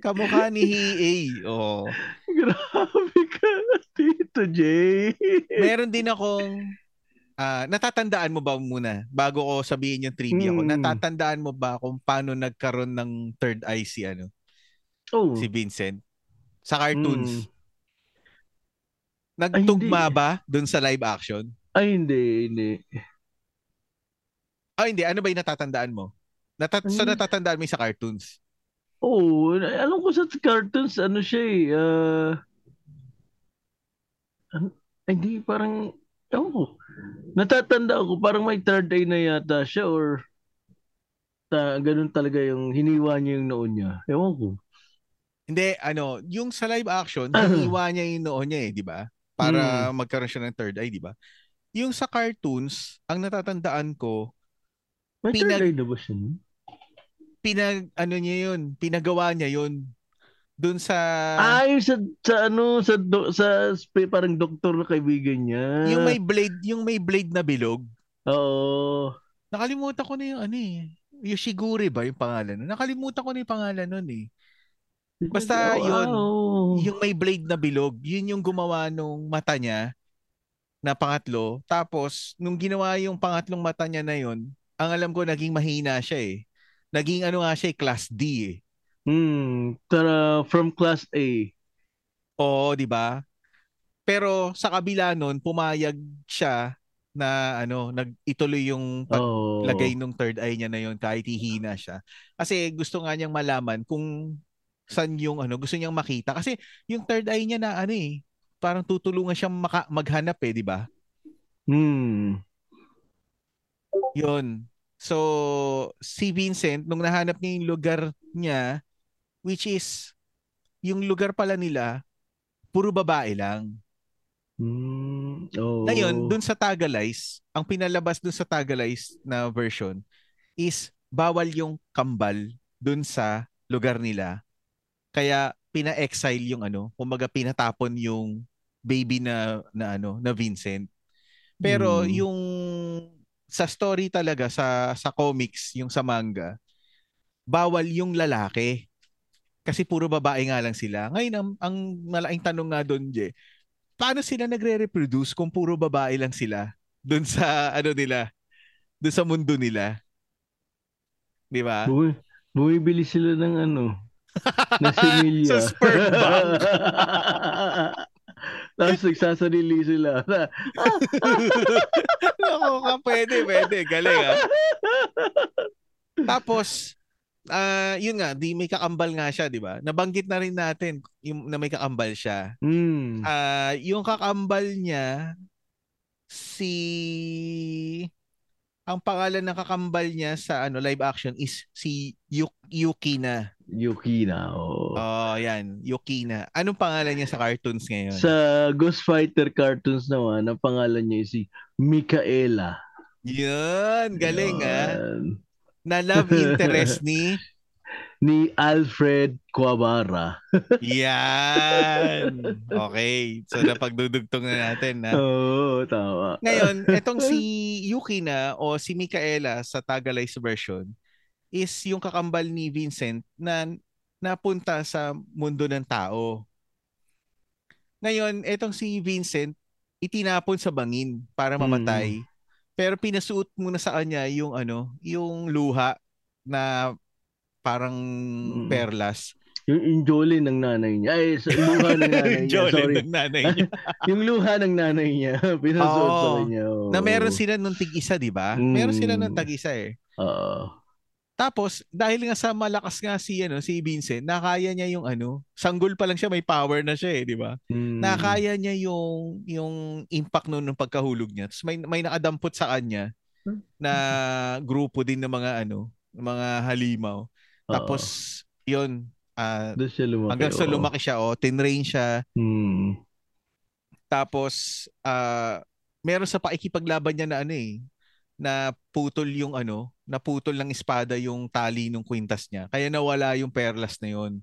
Speaker 1: Kamukha ni Hiei. Oh.
Speaker 2: Grabe ka, Tito Jay.
Speaker 1: Meron din akong uh, natatandaan mo ba muna bago ko sabihin yung trivia ko? Hmm. Natatandaan mo ba kung paano nagkaroon ng third eye si ano?
Speaker 2: Oh.
Speaker 1: Si Vincent sa cartoons. Hmm. Nagtugma Ay, ba doon sa live action?
Speaker 2: Ay hindi, hindi.
Speaker 1: Ah, hindi. Ano ba yung natatandaan mo? Natat so natatandaan mo yung sa cartoons?
Speaker 2: Oo. Oh, alam ko sa cartoons, ano siya eh. Uh, hindi, parang, ko. Natatanda ako, parang may third eye na yata siya or ta, ganun talaga yung hiniwa niya yung noon niya. Ewan ko.
Speaker 1: Hindi, ano, yung sa live action, hiniwa niya yung noon niya eh, di ba? Para hmm. magkaroon siya ng third eye, di ba? Yung sa cartoons, ang natatandaan ko,
Speaker 2: may pinag, na ba siya?
Speaker 1: Pinag, ano niya yun, pinagawa niya yun doon sa
Speaker 2: ay sa, sa ano sa do, sa parang doktor na kaibigan niya.
Speaker 1: Yung may blade, yung may blade na bilog.
Speaker 2: Oo.
Speaker 1: Nakalimutan ko na yung ano eh. Yoshiguri ba yung pangalan nun? Nakalimutan ko na yung pangalan nun eh. Basta oh, yun, oh. yung may blade na bilog, yun yung gumawa nung mata niya na pangatlo. Tapos, nung ginawa yung pangatlong mata niya na yun, ang alam ko, naging mahina siya eh. Naging ano nga siya, eh, class D eh.
Speaker 2: Hmm, tara, from class A.
Speaker 1: Oo, di ba? Pero sa kabila nun, pumayag siya na ano, nag-ituloy yung paglagay oh. ng third eye niya na yun kahit hihina siya. Kasi gusto nga niyang malaman kung saan yung ano, gusto niyang makita. Kasi yung third eye niya na ano eh, parang tutulungan siyang maka- maghanap eh, di ba?
Speaker 2: Hmm.
Speaker 1: Yun. So, si Vincent, nung nahanap niya yung lugar niya, which is, yung lugar pala nila, puro babae lang.
Speaker 2: Mm, oh.
Speaker 1: Ngayon, dun sa Tagalize, ang pinalabas dun sa Tagalize na version is bawal yung kambal dun sa lugar nila. Kaya pina-exile yung ano, kumbaga pinatapon yung baby na na ano, na Vincent. Pero mm. yung sa story talaga sa sa comics, yung sa manga, bawal yung lalaki. Kasi puro babae nga lang sila. Ngayon ang, ang malaking tanong nga doon, Je, paano sila nagre-reproduce kung puro babae lang sila doon sa ano nila, doon sa mundo nila? Di ba?
Speaker 2: Bumi, bumibili sila ng ano, na similya.
Speaker 1: sa sperm bank.
Speaker 2: Tapos nagsasarili sila.
Speaker 1: Ako ka, pwede, pwede. Galing ah. Tapos, uh, yun nga, di may kakambal nga siya, di ba? Nabanggit na rin natin yung, na may kakambal siya.
Speaker 2: Mm.
Speaker 1: Uh, yung kakambal niya, si... Ang pangalan ng kakambal niya sa ano live action is si Yuk Yukina.
Speaker 2: Yukina, oh.
Speaker 1: Oh, yan. Yukina. Anong pangalan niya sa cartoons ngayon?
Speaker 2: Sa Ghost Fighter cartoons naman, ang pangalan niya si Mikaela.
Speaker 1: Yan, galing ah na love interest ni
Speaker 2: ni Alfred Cuavara.
Speaker 1: Yan. Okay. So napagdudugtong na natin na.
Speaker 2: Oo, oh, tama.
Speaker 1: Ngayon, etong si Yuki na o si Micaela sa Tagalize version is yung kakambal ni Vincent na napunta sa mundo ng tao. Ngayon, etong si Vincent itinapon sa bangin para mamatay. Mm. Pero pinasuot muna sa kanya yung ano, yung luha na parang mm. perlas.
Speaker 2: yung injolin ng nanay niya. Ay, luha ng nanay niya. Sorry.
Speaker 1: ng nanay niya.
Speaker 2: yung luha ng nanay niya. Pinasuot sa kanya. Oh.
Speaker 1: Na meron sila nung tig-isa, di ba? Mm. Meron sila nung tag-isa eh.
Speaker 2: Oo. Uh.
Speaker 1: Tapos, dahil nga sa malakas nga si, ano, si Vincent, nakaya niya yung ano, sanggol pa lang siya, may power na siya eh, di ba? Mm. Nakaya niya yung, yung impact noon ng pagkahulog niya. Tapos may, may nakadampot sa kanya na grupo din ng mga ano, mga halimaw. Tapos, Uh-oh. yun, uh,
Speaker 2: siya lumaki,
Speaker 1: hanggang sa lumaki siya, oh, tinrain siya.
Speaker 2: Hmm.
Speaker 1: Tapos, uh, meron sa paikipaglaban niya na ano eh, na putol yung ano, naputol ng espada yung tali ng kwintas niya. Kaya nawala yung perlas na yon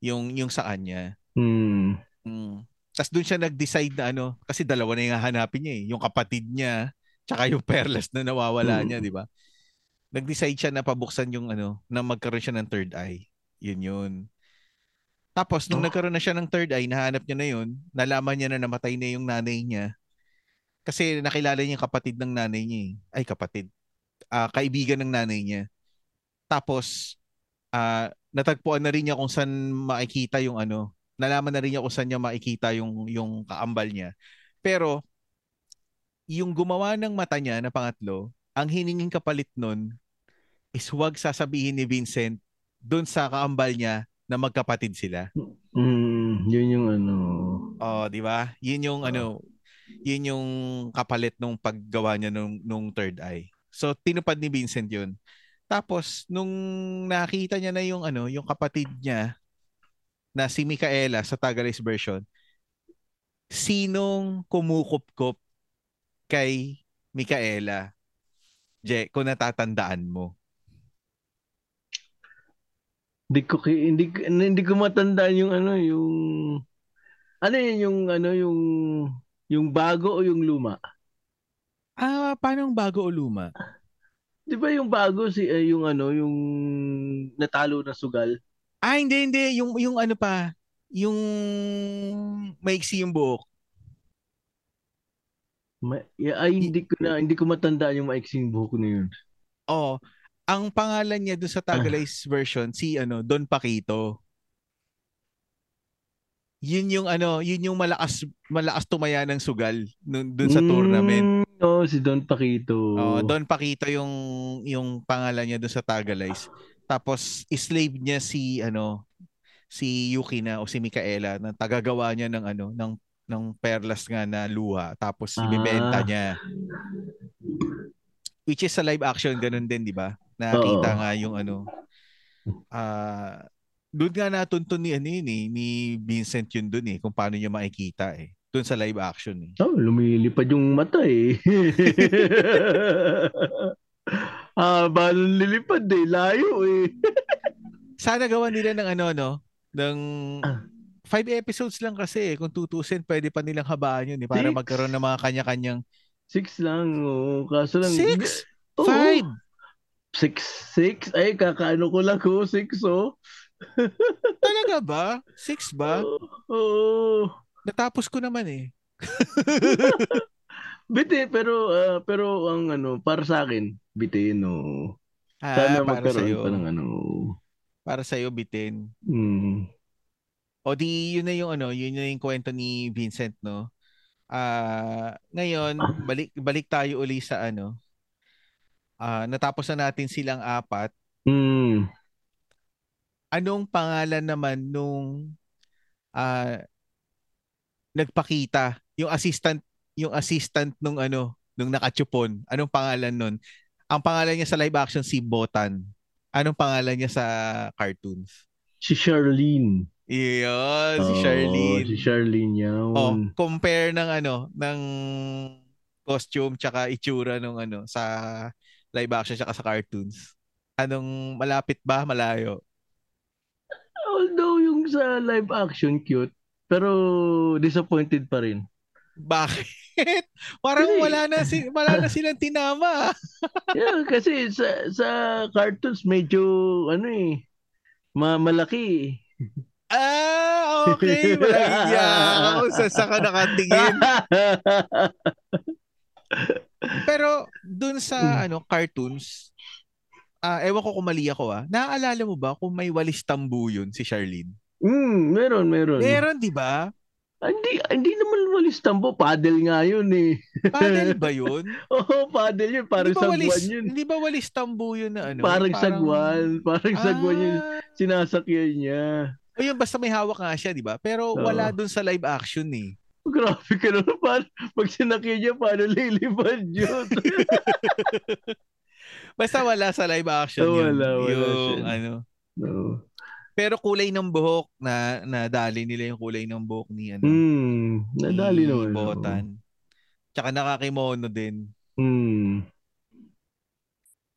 Speaker 1: yung yung sa kanya.
Speaker 2: Hmm.
Speaker 1: Mm. Tapos doon siya nag-decide na ano, kasi dalawa na yung hahanapin niya eh. Yung kapatid niya, tsaka yung perlas na nawawala hmm. niya, di ba? Nag-decide siya na pabuksan yung ano, na magkaroon siya ng third eye. Yun yun. Tapos, nung oh. nagkaroon na siya ng third eye, nahanap niya na yun, nalaman niya na namatay na yung nanay niya. Kasi nakilala niya yung kapatid ng nanay niya eh. Ay, kapatid. Uh, kaibigan ng nanay niya. Tapos, uh, natagpuan na rin niya kung saan makikita yung ano, nalaman na rin niya kung saan niya makikita yung, yung kaambal niya. Pero, yung gumawa ng mata niya na pangatlo, ang hiningin kapalit nun is huwag sasabihin ni Vincent doon sa kaambal niya na magkapatid sila.
Speaker 2: Mm, yun yung ano.
Speaker 1: Oh, di ba? Yun yung uh, ano, yun yung kapalit nung paggawa niya nung, nung third eye. So tinupad ni Vincent yun. Tapos nung nakita niya na yung ano, yung kapatid niya na si Micaela sa Tagalese version, sinong kumukupkop kay Micaela? Je, kung natatandaan mo.
Speaker 2: Hindi ko hindi hindi ko matandaan yung ano yung ano yun yung ano yung yung bago o yung luma?
Speaker 1: Ah, paano yung bago o luma?
Speaker 2: 'Di ba yung bago si uh, yung ano yung natalo na sugal?
Speaker 1: Ah, hindi hindi yung yung ano pa, yung maiksi yung buhok.
Speaker 2: Ma- ay hindi ko na hindi ko matandaan yung maiksing buhok na yun.
Speaker 1: Oh, ang pangalan niya doon sa Tagalese version si ano Don Paquito. Yun yung ano, yun yung malakas malakas tumaya ng sugal doon sa mm, tournament.
Speaker 2: Oh, si Don Paquito.
Speaker 1: Oh, Don Paquito yung yung pangalan niya doon sa Tagalese. Tapos slave niya si ano si Yuki na o si Micaela na tagagawa niya ng ano ng ng perlas nga na luha tapos ah. ibebenta niya. Which is sa live action ganun din, 'di ba? Nakita Oo. nga yung ano ah uh, doon nga natuntun ni ano yun, eh, ni Vincent yun doon eh kung paano niya makikita eh. Doon sa live action eh.
Speaker 2: Oh, lumilipad yung mata eh. ah, balon lilipad eh, layo eh.
Speaker 1: Sana gawa nila ng ano no, ng ah five episodes lang kasi. Eh. Kung tutusin, pwede pa nilang habaan yun eh, para Six? magkaroon ng mga kanya-kanyang...
Speaker 2: Six lang. Oh. Kaso lang...
Speaker 1: Six? Oh, five?
Speaker 2: Six? Six? Ay, kakaano ko lang ko. Oh. Six, oh.
Speaker 1: Talaga ba? Six ba?
Speaker 2: Oo. Oh, oh.
Speaker 1: Natapos ko naman eh.
Speaker 2: bitin, pero uh, pero ang ano, para sa akin, bitin, no. Ah, Sana magkaroon sa'yo. pa ng ano.
Speaker 1: Para sa iyo bitin.
Speaker 2: Mm.
Speaker 1: O di yun na yung ano, yun na yung kwento ni Vincent, no? Ah, uh, ngayon balik balik tayo uli sa ano. Ah, uh, natapos na natin silang apat.
Speaker 2: Mm.
Speaker 1: Anong pangalan naman nung ah uh, nagpakita yung assistant yung assistant nung ano nung nakachupon anong pangalan nun ang pangalan niya sa live action si Botan anong pangalan niya sa cartoons
Speaker 2: si Charlene
Speaker 1: Iyon, si Charlene.
Speaker 2: Si Charlene yun.
Speaker 1: Oh, compare ng ano, ng costume tsaka itsura nung ano sa live action tsaka sa cartoons. Anong malapit ba, malayo?
Speaker 2: Although yung sa live action cute, pero disappointed pa rin.
Speaker 1: Bakit? Parang kasi, wala na si wala na silang tinama.
Speaker 2: yeah, kasi sa sa cartoons medyo ano eh ma malaki.
Speaker 1: Ah, okay. Malaya ako sa saka nakatingin. Pero dun sa ano cartoons, ah, ewan ko kung mali ako ah. Naaalala mo ba kung may walis tambu yun si Charlene?
Speaker 2: Mm, meron, meron.
Speaker 1: Meron, di ba?
Speaker 2: Hindi, hindi naman walis tambo. Paddle nga yun eh.
Speaker 1: Paddle ba yun?
Speaker 2: Oo, oh, paddle yun. Parang sagwan
Speaker 1: walis,
Speaker 2: yun.
Speaker 1: Hindi ba walis tambo yun na ano?
Speaker 2: Parang, parang sagwan. Parang ah, sagwan yung sinasakyan niya.
Speaker 1: O yun, basta may hawak nga siya, di ba? Pero oh. wala dun sa live action eh.
Speaker 2: Grabe ka naman. Paano, pag sinakyan niya, paano lilipad yun?
Speaker 1: basta wala sa live action oh, yun. Wala, wala yung siya. ano. No. Pero kulay ng buhok na nadali nila yung kulay ng buhok ni ano.
Speaker 2: Mm, nadali ni naman.
Speaker 1: Botan. Tsaka nakakimono din.
Speaker 2: Mm.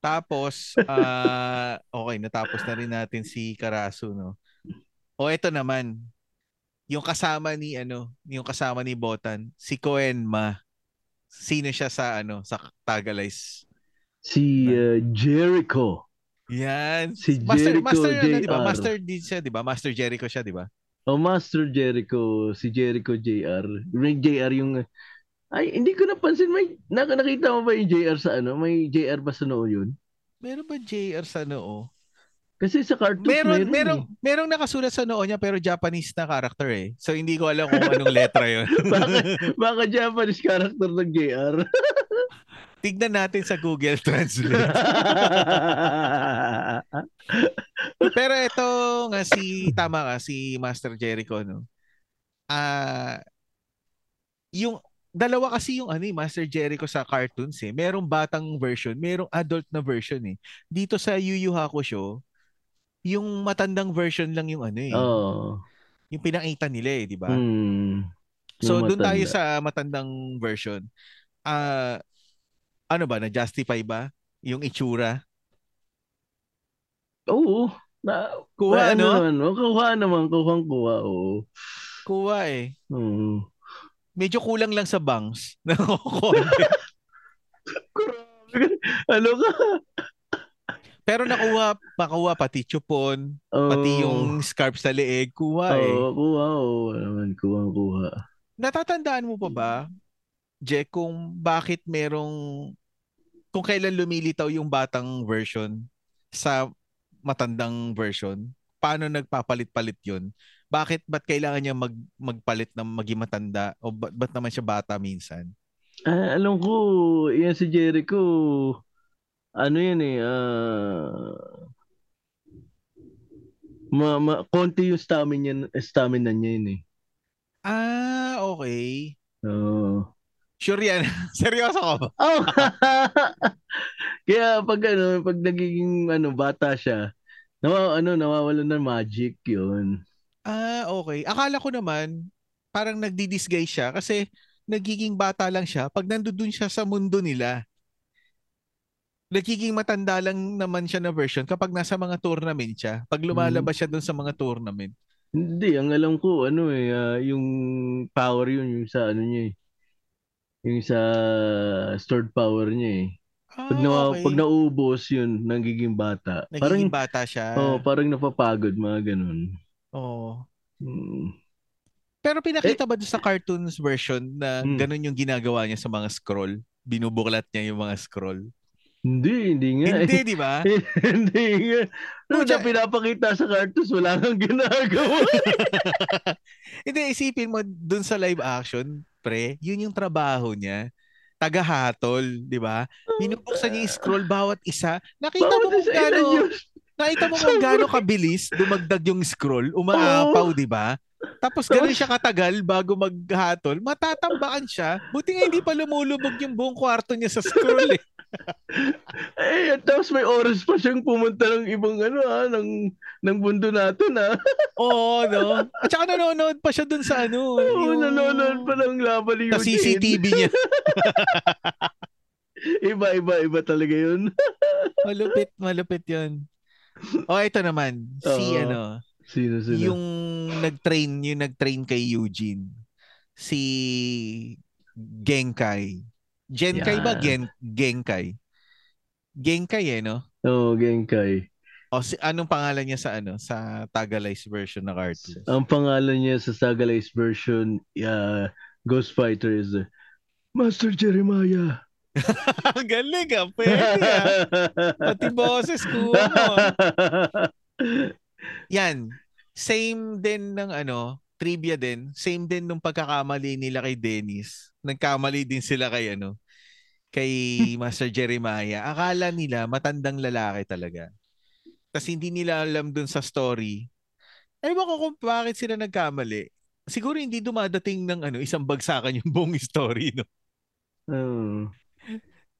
Speaker 1: Tapos uh, okay, natapos na rin natin si Karasu, no. O ito naman, yung kasama ni ano, yung kasama ni Botan, si Koenma. Sino siya sa ano, sa Tagalize?
Speaker 2: Si uh, Jericho.
Speaker 1: Yan.
Speaker 2: Si Master, Jericho
Speaker 1: Master,
Speaker 2: JR. Ano,
Speaker 1: diba? Master din siya, di ba? Master Jericho siya, di ba?
Speaker 2: Oh, Master Jericho. Si Jericho JR. Yung JR yung... Ay, hindi ko napansin. May, nakita mo ba yung JR sa ano? May JR ba sa noo yun?
Speaker 1: Meron ba JR sa noo?
Speaker 2: Kasi sa cartoon
Speaker 1: meron,
Speaker 2: meron,
Speaker 1: meron, eh. merong nakasulat sa noo niya pero Japanese na character eh. So hindi ko alam kung anong letra 'yon.
Speaker 2: baka, baka Japanese character ng JR.
Speaker 1: Tignan natin sa Google Translate. Pero ito nga si tama ka si Master Jericho no. Ah uh, yung dalawa kasi yung ano eh, Master Jericho sa cartoons eh. Merong batang version, merong adult na version eh. Dito sa Yu Yu Hakusho, yung matandang version lang yung ano eh.
Speaker 2: Oh.
Speaker 1: Yung pinakita nila eh, di ba?
Speaker 2: Hmm.
Speaker 1: So doon tayo sa matandang version. Ah uh, ano ba, na-justify ba yung itsura?
Speaker 2: Oo. Na, kuha ano? Naman, no? Kuha naman, kuha kuha, oo.
Speaker 1: Kuha eh.
Speaker 2: Hmm.
Speaker 1: Medyo kulang lang sa bangs.
Speaker 2: ano ka?
Speaker 1: Pero nakuha, makuha pati chupon, oh. pati yung scarf sa leeg, kuha eh.
Speaker 2: Oo, oh, kuha, oo. Oh. Naman, kuha, kuha.
Speaker 1: Natatandaan mo pa ba, Jack, kung bakit merong kung kailan lumilitaw yung batang version sa matandang version, paano nagpapalit-palit yun? Bakit, ba't kailangan niya mag, magpalit ng maging matanda? O ba't, ba't naman siya bata minsan?
Speaker 2: Uh, alam ko, yan si Jericho, ano yan eh, uh, ma, ma, konti yung stamina, stamina niya yun eh.
Speaker 1: Ah, okay.
Speaker 2: Oo. Uh,
Speaker 1: Sure yan. Seryoso ka ba?
Speaker 2: Oh. Kaya pag ano, pag nagiging ano bata siya, nawa ano nawawalan ng magic 'yun.
Speaker 1: Ah, okay. Akala ko naman parang nagdi-disguise siya kasi nagiging bata lang siya pag nandoon siya sa mundo nila. Nagiging matanda lang naman siya na version kapag nasa mga tournament siya. Pag lumalabas hmm. siya doon sa mga tournament.
Speaker 2: Hindi, ang alam ko ano eh uh, yung power yun yung sa ano niya eh yung sa stored power niya eh.
Speaker 1: Ah,
Speaker 2: pag,
Speaker 1: na, okay.
Speaker 2: pag naubos yun, nagiging bata.
Speaker 1: Nagiging parang, bata siya.
Speaker 2: Oh, parang napapagod, mga ganun.
Speaker 1: Oo.
Speaker 2: Oh. Hmm.
Speaker 1: Pero pinakita eh, ba sa cartoons version na hmm. ganun yung ginagawa niya sa mga scroll? Binubuklat niya yung mga scroll?
Speaker 2: Hindi, hindi nga.
Speaker 1: Hindi, di ba?
Speaker 2: hindi nga. Ano na pinapakita sa cartoons, wala kang ginagawa.
Speaker 1: hindi, isipin mo dun sa live action, pre, yun yung trabaho niya. Tagahatol, di ba? Binubuksan niya yung scroll bawat isa. Nakita mo kung gaano, nakita mo kung gaano kabilis dumagdag yung scroll, umaapaw, di ba? Tapos gano'n siya katagal bago maghatol, matatambakan siya. Buti nga hindi pa lumulubog yung buong kwarto niya sa scroll eh
Speaker 2: eh, tapos may oras pa siyang pumunta ng ibang ano ha, ng, ng mundo natin ha.
Speaker 1: Oo, no? At saka nanonood pa siya dun sa ano.
Speaker 2: Oo, yung... nanonood pa ng laban ni
Speaker 1: Sa CCTV niya.
Speaker 2: iba, iba, iba talaga yun.
Speaker 1: malupit, malupit yun. Oh, ito naman. Si uh, ano.
Speaker 2: Sino, sino?
Speaker 1: Yung nag-train, yung nag-train kay Eugene. Si Genkai. Genkai yeah. ba? Gen, Genkai. Genkai eh, no?
Speaker 2: Oo, oh, Genkai.
Speaker 1: O si anong pangalan niya sa ano sa Tagalize version ng cartoon?
Speaker 2: Ang pangalan niya sa Tagalize version uh, Ghost Fighter is uh, Master Jeremiah.
Speaker 1: Galing ah, pwede ah. Pati boses ko mo. Yan. Same din ng ano, trivia din. Same din nung pagkakamali nila kay Dennis. Nagkamali din sila kay ano, kay Master Jeremiah. Akala nila matandang lalaki talaga. Tapos hindi nila alam dun sa story. Ewan ko kung bakit sila nagkamali. Siguro hindi dumadating ng ano, isang bagsakan yung buong story, no?
Speaker 2: Uh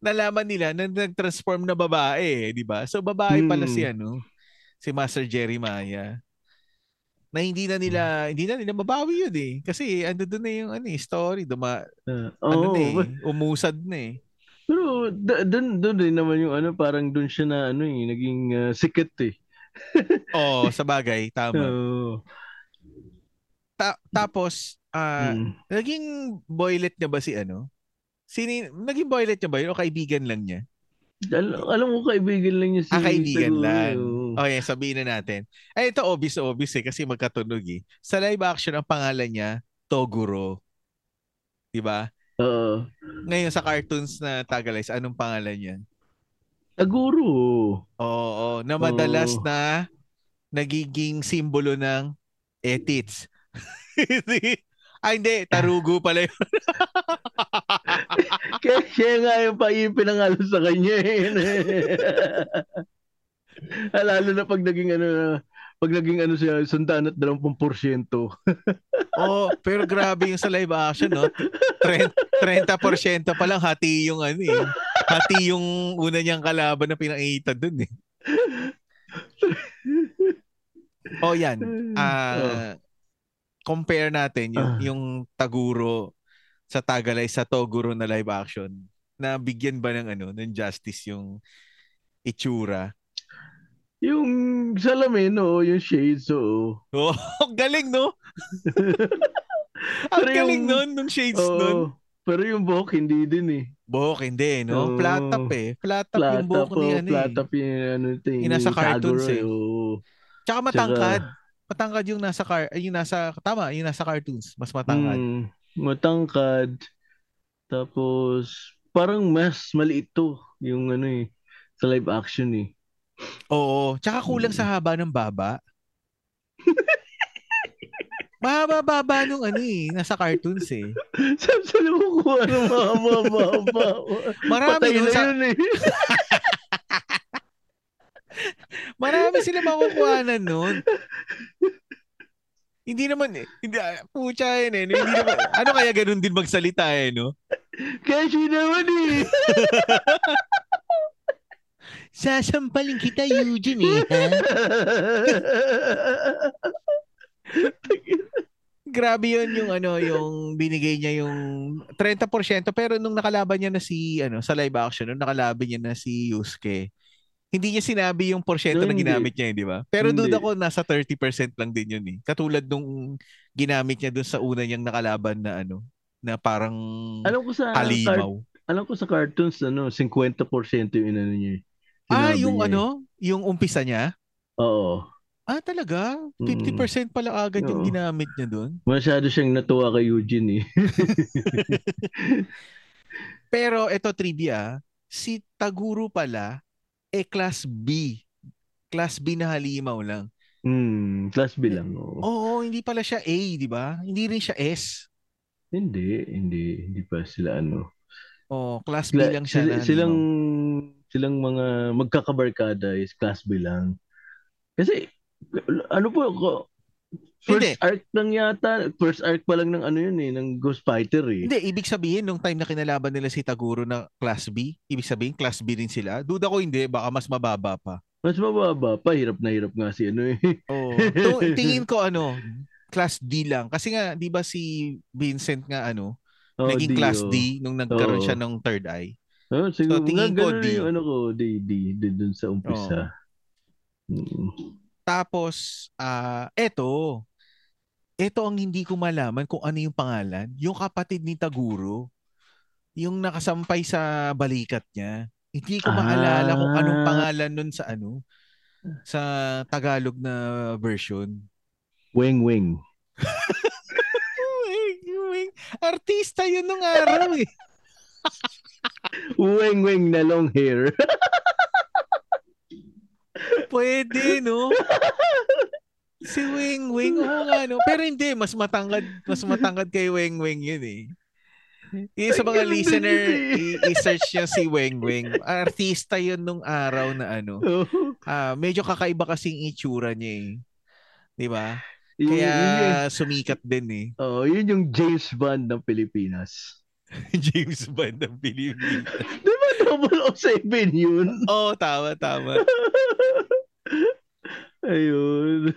Speaker 1: nalaman nila na nag-transform na babae, eh, di ba? So babae hmm. pala si ano, si Master Jeremiah. Na hindi na nila hmm. hindi na nila mabawi yun eh. Kasi ando doon na yung ano, eh, story, duma uh, ano oh, na eh, umusad na eh.
Speaker 2: Pero doon doon din naman yung ano, parang doon siya na ano eh, naging uh, sikat eh.
Speaker 1: Oo, oh, sa bagay, tama. Oh. Ta- tapos uh, hmm. naging boylet niya ba si ano? Sini, naging boylet niya ba yun o kaibigan lang niya?
Speaker 2: Al- alam mo, kaibigan lang niya si
Speaker 1: Ah, kaibigan Tagulo. lang. Okay, sabihin na natin. Ay, ito obvious, obvious eh, kasi magkatunog eh. Sa live action, ang pangalan niya, Toguro. Diba?
Speaker 2: Oo.
Speaker 1: Ngayon, sa cartoons na Tagalays, anong pangalan niya?
Speaker 2: Taguro.
Speaker 1: Oo, oo, na madalas Oo. na nagiging simbolo ng etits. Ay, hindi. Tarugo pala yun.
Speaker 2: Kaya siya nga yung paipinangalo sa kanya. Eh. Lalo na pag naging ano, pag naging ano siya, sundaan at 20%.
Speaker 1: oh, pero grabe yung sa live action, no? 30, 30% pa lang hati yung ano eh. Hati yung una niyang kalaban na pinakita dun eh. Oh, yan. Ah, uh, oh compare natin yung, uh. yung Taguro sa Tagalay sa Toguro na live action na bigyan ba ng ano ng justice yung itsura
Speaker 2: yung salamin no yung shades oo.
Speaker 1: Oh, galing no? Ang galing nun nung shades oh, nun.
Speaker 2: pero yung buhok hindi din eh.
Speaker 1: Buhok hindi no? Oh, flat top eh. Flat top flat yung buhok ni ano
Speaker 2: flat top yung ano
Speaker 1: yung nasa cartoons eh. oh. tsaka matangkad Tsaka, matangkad. Yung nasa car, yung nasa tama, yung nasa cartoons, mas matangkad. Mm,
Speaker 2: matangkad. Tapos parang mas maliit to yung ano eh sa live action eh.
Speaker 1: Oo, tsaka kulang mm. sa haba ng baba. Mahaba-baba nung ano eh, nasa cartoons eh.
Speaker 2: Saan sila kukuha ng mahaba-baba?
Speaker 1: Marami Patay na sa... yun eh. Marami sila makukuha na nun. Hindi naman eh. Hindi, uh, pucha yun eh. Hindi naman, ano kaya ganun din magsalita eh, no?
Speaker 2: Kasi naman eh.
Speaker 1: Sasampalin kita, Eugene eh, ha? Grabe yun yung ano, yung binigay niya yung 30% pero nung nakalaban niya na si ano sa live action, nung nakalaban niya na si Yusuke, hindi niya sinabi yung porsyento no, na ginamit niya, eh, di ba? Pero doon ako nasa 30% lang din yun eh. Katulad nung ginamit niya doon sa una niyang nakalaban na ano, na parang
Speaker 2: alam ko sa halimaw. Car- alam ko sa cartoons ano, 50% yung inano niya.
Speaker 1: Eh. ah, yung niya, ano? Eh. Yung umpisa niya?
Speaker 2: Oo.
Speaker 1: Ah, talaga? 50% mm. pala agad yung ginamit niya doon?
Speaker 2: Masyado siyang natuwa kay Eugene eh.
Speaker 1: Pero ito trivia, si Taguro pala eh class B. Class B na halimaw lang.
Speaker 2: Hmm, class B lang.
Speaker 1: Oo, oh, hindi pala siya A, di ba? Hindi rin siya S.
Speaker 2: Hindi, hindi, hindi pa sila ano.
Speaker 1: Oh, class B Cla- lang siya.
Speaker 2: Sila, silang silang mga magkakabarkada is class B lang. Kasi ano po First Hindi. arc lang yata. First arc pa lang ng ano yun eh, ng Ghost Fighter eh.
Speaker 1: Hindi, ibig sabihin, nung time na kinalaban nila si Taguro na Class B, ibig sabihin, Class B rin sila. Duda ko hindi, baka mas mababa pa.
Speaker 2: Mas mababa pa, hirap na hirap nga si ano eh.
Speaker 1: Oh. tingin ko ano, Class D lang. Kasi nga, di ba si Vincent nga ano, oh, naging D, Class oh. D nung nagkaroon oh. siya ng third eye.
Speaker 2: Oh, siguro, so, tingin ko D. Yung ano ko, D, D, D, dun sa umpisa. Oh.
Speaker 1: Mm. Tapos, ah uh, eto, ito ang hindi ko malaman kung ano yung pangalan. Yung kapatid ni Taguro, yung nakasampay sa balikat niya. Hindi ko maalala ah. kung anong ah. pangalan nun sa ano sa Tagalog na version.
Speaker 2: Wing Wing.
Speaker 1: wing Wing. Artista yun nung araw eh.
Speaker 2: Weng weng na long hair.
Speaker 1: Pwede, no? Si Weng Weng, oo nga, no? Pero hindi, mas matangkad, mas matangkad kay Weng Weng yun eh. Yung sa mga listener, i-search nyo si Weng Weng. Artista yun nung araw na ano. Uh, medyo kakaiba kasing itsura niya eh. Di ba? Kaya yun, sumikat din eh.
Speaker 2: Oo, oh, yun yung James Bond ng Pilipinas.
Speaker 1: James Bond ng Pilipinas.
Speaker 2: Di ba 007 yun?
Speaker 1: Oo, oh, tama, tama.
Speaker 2: Ayun.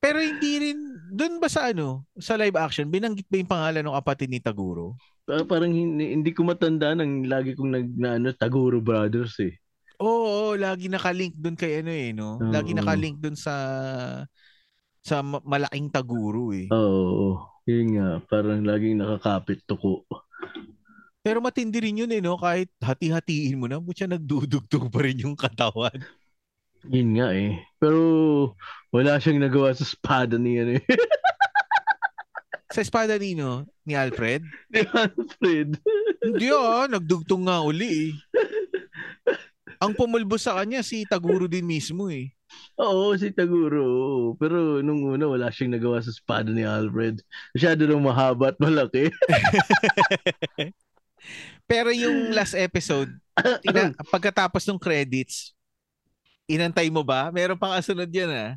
Speaker 1: Pero hindi rin, doon ba sa ano, sa live action, binanggit ba yung pangalan ng kapatid ni Taguro?
Speaker 2: Uh, parang hindi, hindi ko matanda nang lagi kong nag, na, ano, Taguro Brothers eh.
Speaker 1: Oo, oo lagi nakalink doon kay ano eh, no? Lagi nakalink doon sa sa malaking Taguro eh.
Speaker 2: Oo, yun nga, parang laging nakakapit tuko.
Speaker 1: Pero matindi rin yun eh, no? Kahit hati-hatiin mo na, butya nagdudugtog pa rin yung katawan.
Speaker 2: Yun nga eh. Pero wala siyang nagawa sa espada ni ano eh.
Speaker 1: sa espada ni no? Ni Alfred?
Speaker 2: Ni Alfred.
Speaker 1: Hindi ah, nagdugtong nga uli eh. Ang pumulbos sa kanya si Taguro din mismo eh.
Speaker 2: Oo, si Taguro. Pero nung una, wala siyang nagawa sa espada ni Alfred. Masyado nang mahaba at malaki.
Speaker 1: Pero yung last episode, tina, pagkatapos ng credits, Inantay mo ba? Meron pang kasunod yan ah.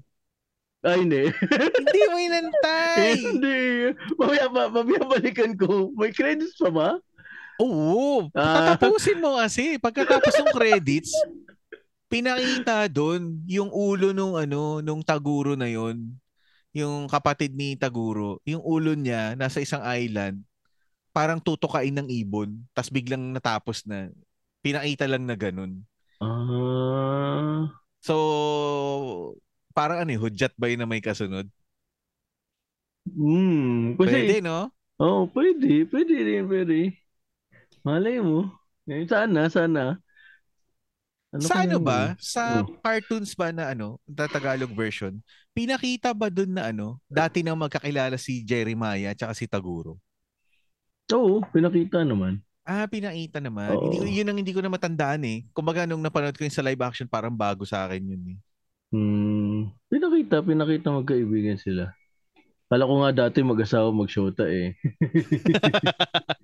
Speaker 2: Ay, hindi.
Speaker 1: hindi mo inantay.
Speaker 2: hindi. Mamaya, mamaya balikan ko. May credits pa ba?
Speaker 1: Oo. Ah. Patapusin mo kasi. Pagkatapos ng credits, pinakita doon yung ulo nung ano, nung Taguro na yon yung kapatid ni Taguro, yung ulo niya nasa isang island, parang tutukain ng ibon, tas biglang natapos na. Pinakita lang na ganun.
Speaker 2: Ah.
Speaker 1: So, parang ano, eh, hudyat ba yun na may kasunod?
Speaker 2: Hmm. Kasi,
Speaker 1: pwede, no?
Speaker 2: Oo, oh, pwede. Pwede rin, pwede. Malay mo. Eh, sana, sana.
Speaker 1: Ano sa ano ba? Sa oh. cartoons ba na ano, Tagalog version, pinakita ba dun na ano, dati nang magkakilala si Jeremiah at si Taguro?
Speaker 2: Oo, pinakita naman.
Speaker 1: Ah, pinakita naman. Oo. Hindi, yun ang hindi ko na matandaan eh. Kumbaga nung napanood ko yung sa live action, parang bago sa akin yun eh.
Speaker 2: Hmm, pinakita, pinakita magkaibigan sila. Kala ko nga dati mag-asawa mag-shota eh.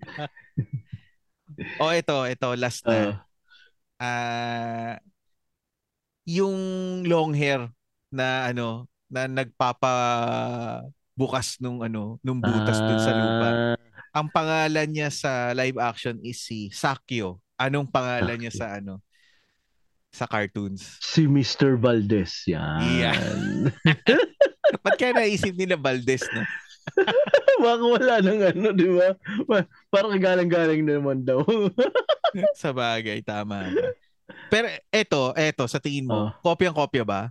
Speaker 1: oh, ito, ito, last na. Ah, uh, yung long hair na ano, na nagpapa bukas nung ano, nung butas uh, dun sa lupa. Ah, ang pangalan niya sa live action is si Sakyo. Anong pangalan Sakyo. niya sa ano? Sa cartoons?
Speaker 2: Si Mr. Valdez. Yan. Yeah.
Speaker 1: Ba't kaya naisip nila Valdez, no?
Speaker 2: Baka wala nang ano, di ba? Parang galang-galang naman daw.
Speaker 1: sa bagay, tama. Pero eto, eto, sa tingin mo, oh. kopyang-kopya ba?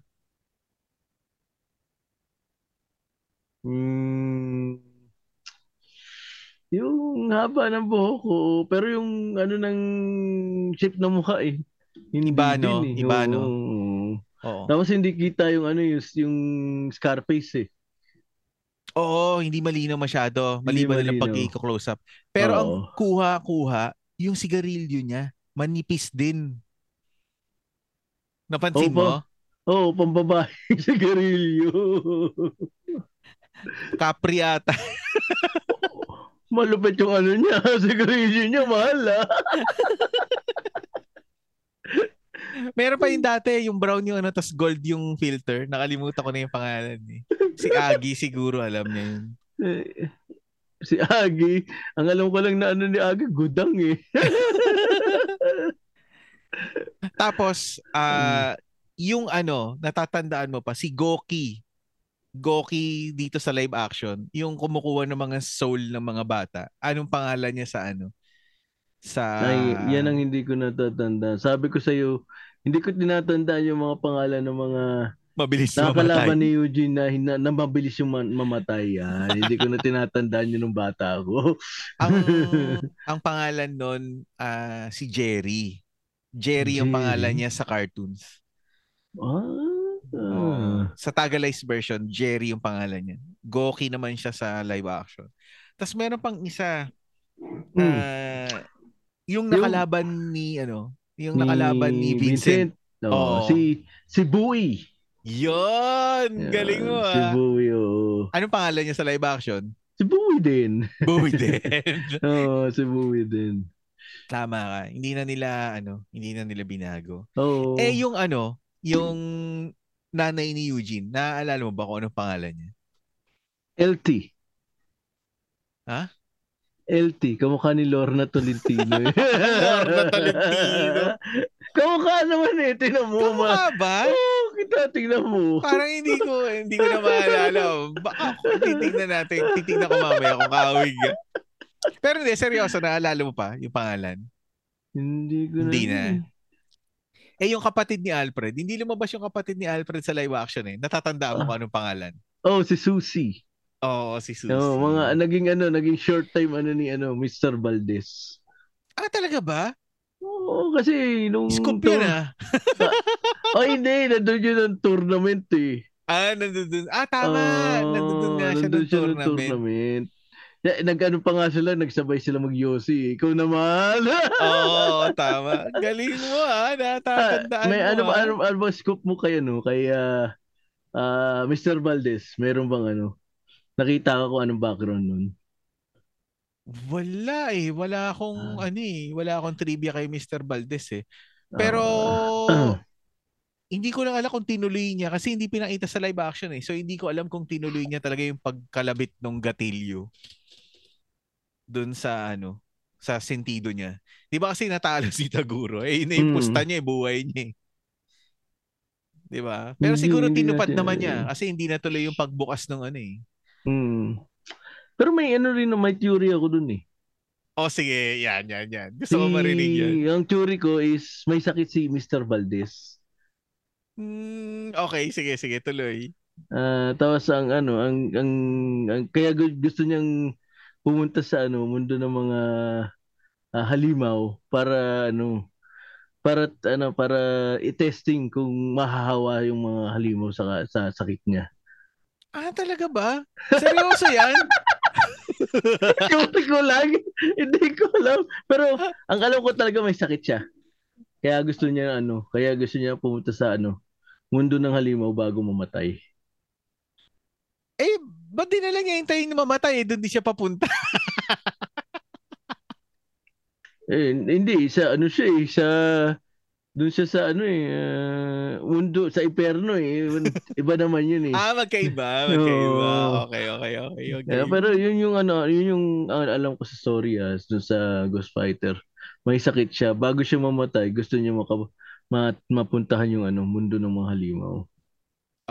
Speaker 2: Hmm, yung haba ng buhok ko, pero yung ano ng shape ng mukha eh.
Speaker 1: Hindi iba no, eh. iba no.
Speaker 2: Oo. Tapos hindi kita yung ano yung, yung Scarface eh.
Speaker 1: Oo, hindi malinaw masyado. Maliban na lang pag close up. Pero Oo. ang kuha-kuha, yung sigarilyo niya, manipis din. Napansin Oo, mo?
Speaker 2: Oo, oh, pambabae sigarilyo.
Speaker 1: Capri ata.
Speaker 2: Malupit yung ano niya. Sigarilyo niya, mahal ah.
Speaker 1: Meron pa yung dati, yung brown yung ano, tas gold yung filter. Nakalimutan ko na yung pangalan eh. Si Agi siguro, alam niya yun.
Speaker 2: si Agi, ang alam ko lang na ano ni Agi, gudang eh.
Speaker 1: Tapos, uh, yung ano, natatandaan mo pa, si Goki Goki dito sa live action, yung kumukuha ng mga soul ng mga bata. Anong pangalan niya sa ano? Sa
Speaker 2: Ay, yan ang hindi ko natatanda. Sabi ko sa iyo, hindi ko tinatandaan yung mga pangalan ng mga
Speaker 1: mabilis mamatay.
Speaker 2: ni Eugene na, na, na mabilis yung mamatay. Yan. hindi ko na tinatandaan yun nung bata ako.
Speaker 1: ang ang pangalan nun uh, si Jerry. Jerry yung pangalan niya sa cartoons.
Speaker 2: Ah,
Speaker 1: Uh, sa Tagalized version, Jerry yung pangalan niya. Goki naman siya sa live action. Tapos meron pang isa. Mm. Yung nakalaban yung, ni ano, yung nakalaban ni, Vincent. Vincent.
Speaker 2: Oh, si si Bowie.
Speaker 1: Yon, galing mo ah.
Speaker 2: Si Bowie, oh.
Speaker 1: Anong pangalan niya sa live action?
Speaker 2: Si Bowie din.
Speaker 1: Bowie din.
Speaker 2: Oo, oh, si Bowie din.
Speaker 1: Tama ka. Hindi na nila ano, hindi na nila binago.
Speaker 2: Oo. Oh.
Speaker 1: Eh yung ano, yung nanay ni Eugene, naaalala mo ba kung anong pangalan niya?
Speaker 2: LT.
Speaker 1: Ha?
Speaker 2: LT, kamukha ni Lorna Tolentino. Eh.
Speaker 1: Lorna Tolentino.
Speaker 2: kamukha naman eh, tinan mo.
Speaker 1: Kamukha ba?
Speaker 2: Oo, oh, kita, tingnan mo.
Speaker 1: Parang hindi ko, hindi ko na maalala. Baka titignan natin, titignan ko mamaya kung kawig. Pero hindi, seryoso, naalala mo pa yung pangalan?
Speaker 2: Hindi ko na.
Speaker 1: Hindi na. Eh, yung kapatid ni Alfred, hindi lumabas yung kapatid ni Alfred sa live action eh. Natatandaan mo uh, kung anong pangalan?
Speaker 2: Oh, si Susie.
Speaker 1: Oo, oh, si Susie.
Speaker 2: Oh, mga naging ano, naging short time ano ni ano, Mr. Valdez.
Speaker 1: Ah, talaga ba?
Speaker 2: Oo, kasi nung
Speaker 1: Scoop yun ah.
Speaker 2: oh, hindi, nandun yun ng tournament eh.
Speaker 1: Ah, nandun. Ah, tama. Uh, nandun nga siya ng tournament. tournament.
Speaker 2: Yeah, nag-ano pa nga sila, nagsabay sila mag-Yossi. Ikaw naman.
Speaker 1: Oo, oh, tama. Galing mo ah, natatandaan
Speaker 2: ah, may
Speaker 1: mo.
Speaker 2: Ano, ah. ano, ano ba scoop mo kay ano, kay uh, uh, Mr. Valdez? Meron bang ano? Nakita ko kung anong background nun.
Speaker 1: Wala eh. Wala akong ah. ano eh. Wala akong trivia kay Mr. Valdez eh. Pero uh, hindi ko lang alam kung tinuloy niya kasi hindi pinakita sa live action eh. So hindi ko alam kung tinuloy niya talaga yung pagkalabit ng gatilyo doon sa ano sa sentido niya. 'Di ba kasi natalo si Taguro? Eh inaimpusta mm. niya eh, buhay niya. Eh. 'Di ba? Pero siguro tinupad naman niya kasi hindi na tuloy yung pagbukas ng ano eh.
Speaker 2: Hmm. Pero may ano rin, may theory ako dun eh.
Speaker 1: Oh, sige. Yan, yan, yan. Gusto si, ko marinig yan.
Speaker 2: Ang theory ko is may sakit si Mr. Valdez.
Speaker 1: Hmm, okay, sige, sige. Tuloy.
Speaker 2: Uh, tapos ang ano, ang, ang, ang kaya gusto niyang pumunta sa ano, mundo ng mga uh, halimaw para ano, para ano para i-testing kung mahahawa yung mga halimaw sa sa sakit niya.
Speaker 1: Ah, talaga ba? Seryoso yan?
Speaker 2: Hindi ko lang. Hindi ko alam. Pero ang alam ko talaga may sakit siya. Kaya gusto niya ano, kaya gusto niya pumunta sa ano, mundo ng halimaw bago mamatay.
Speaker 1: Eh, ba't di na lang niya hintayin na mamatay? Eh, doon di siya papunta.
Speaker 2: eh, hindi. Sa ano siya eh, sa doon siya sa ano eh, uh, mundo, sa Iperno eh. Iba naman yun eh.
Speaker 1: ah, magkaiba, magkaiba. Okay, okay, okay. okay.
Speaker 2: Yeah, pero yun yung ano, yun yung uh, alam ko sa story ah, doon sa Ghost Fighter. May sakit siya. Bago siya mamatay, gusto niya maka, ma, mapuntahan yung ano, mundo ng mga halimaw.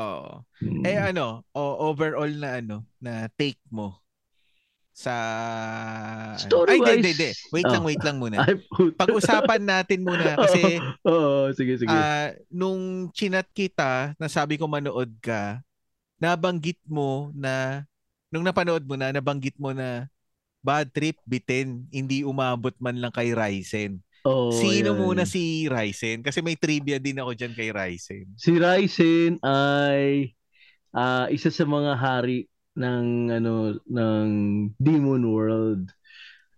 Speaker 1: Oo. Hmm. Eh ano, o, overall na ano, na take mo sa
Speaker 2: Story
Speaker 1: Ay, hindi, hindi. Wait oh. lang, wait lang muna. Pag-usapan natin muna kasi
Speaker 2: Oo, oh, sige, sige. Uh,
Speaker 1: nung chinat kita, nasabi ko manood ka, nabanggit mo na nung napanood mo na, nabanggit mo na bad trip bitin, hindi umabot man lang kay Ryzen.
Speaker 2: Oh,
Speaker 1: Sino yan. muna si Ryzen? Kasi may trivia din ako diyan kay Ryzen.
Speaker 2: Si Ryzen ay uh, isa sa mga hari ng ano ng Demon World.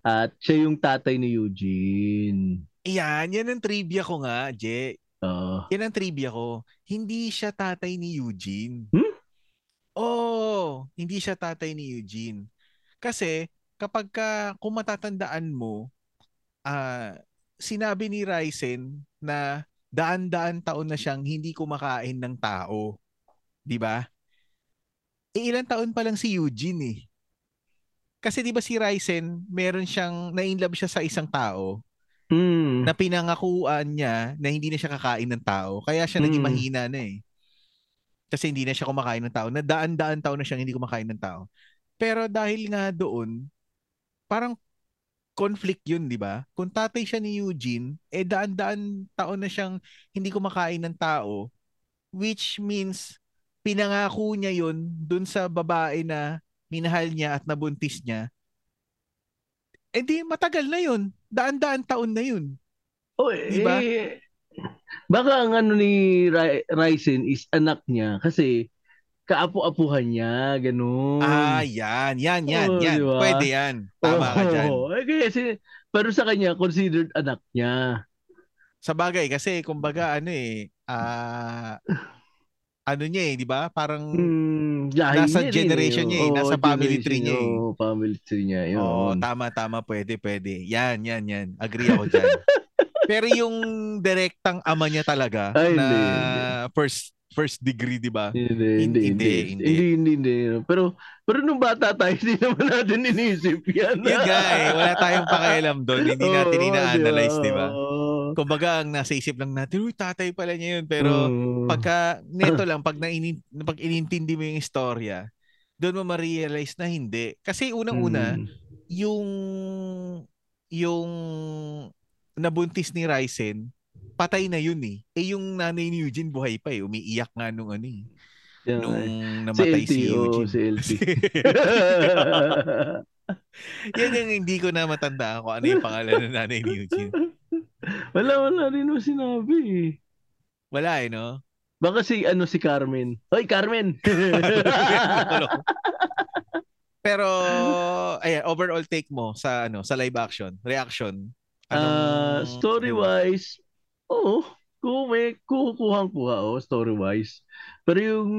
Speaker 2: At siya yung tatay ni Eugene.
Speaker 1: Yan, yan ang trivia ko nga, Je.
Speaker 2: Uh,
Speaker 1: yan ang trivia ko. Hindi siya tatay ni Eugene.
Speaker 2: Hmm?
Speaker 1: Oh, hindi siya tatay ni Eugene. Kasi kapag ka, kung matatandaan mo, uh, sinabi ni Ryzen na daan-daan taon na siyang hindi kumakain ng tao. 'Di ba? Eh ilang taon pa lang si Eugene eh. Kasi 'di ba si Ryzen, meron siyang na-inlove siya sa isang tao.
Speaker 2: Mm.
Speaker 1: Na pinangakuan niya na hindi na siya kakain ng tao. Kaya siya mm. naging hmm. mahina na eh. Kasi hindi na siya kumakain ng tao. Na daan-daan taon na siyang hindi kumakain ng tao. Pero dahil nga doon, parang conflict yun, di ba? Kung tatay siya ni Eugene, eh daan-daan taon na siyang hindi kumakain ng tao, which means pinangako niya yun dun sa babae na minahal niya at nabuntis niya, eh di matagal na yun. Daan-daan taon na yun.
Speaker 2: Oh, diba? eh, baka ang ano ni Ryzen is anak niya kasi kaapu-apuhan niya, ganun.
Speaker 1: Ah, yan, yan, yan, oh, yan. Diba? Pwede yan. Tama oh, ka dyan.
Speaker 2: Eh, kasi pero sa kanya considered anak niya.
Speaker 1: Sa bagay kasi kumbaga ano eh ah uh, ano niya eh, 'di ba? Parang
Speaker 2: hmm,
Speaker 1: nasa niya generation niya eh, oh, nasa family tree niya eh.
Speaker 2: Oh, family tree niya 'yun.
Speaker 1: Oo, oh, tama tama, pwede pwede. Yan, yan, yan. Agree ako diyan. Pero yung direktang ama niya talaga Ay, na hindi, hindi. first first degree, di ba?
Speaker 2: Hindi, hindi, hindi. Hindi, hindi, hindi, hindi. Pero, pero nung bata tayo, hindi naman natin inisip yan.
Speaker 1: Yun nga eh. Wala tayong pakialam doon. Hindi natin ina-analyze, di ba? Kumbaga, ang nasa isip lang natin, uy, tatay pala niya yun. Pero, oh. pagka, neto lang, pag, nainin, pag inintindi mo yung istorya, doon mo ma-realize na hindi. Kasi unang-una, hmm. yung yung nabuntis ni Ryzen, patay na yun eh. Eh yung nanay ni Eugene buhay pa eh. Umiiyak nga nung ano eh. Yeah, nung namatay si, LT, si Eugene. Oh,
Speaker 2: si LT.
Speaker 1: Yan yung hindi ko na matanda kung ano yung pangalan ng nanay ni Eugene.
Speaker 2: Wala, wala rin mo sinabi eh.
Speaker 1: Wala eh, no?
Speaker 2: Baka si, ano, si Carmen. Hoy, Carmen!
Speaker 1: Pero, ayan, overall take mo sa, ano, sa live action, reaction.
Speaker 2: Anong, uh, story-wise, Oo, kung may kukuhang-kuha oh, story-wise. Pero yung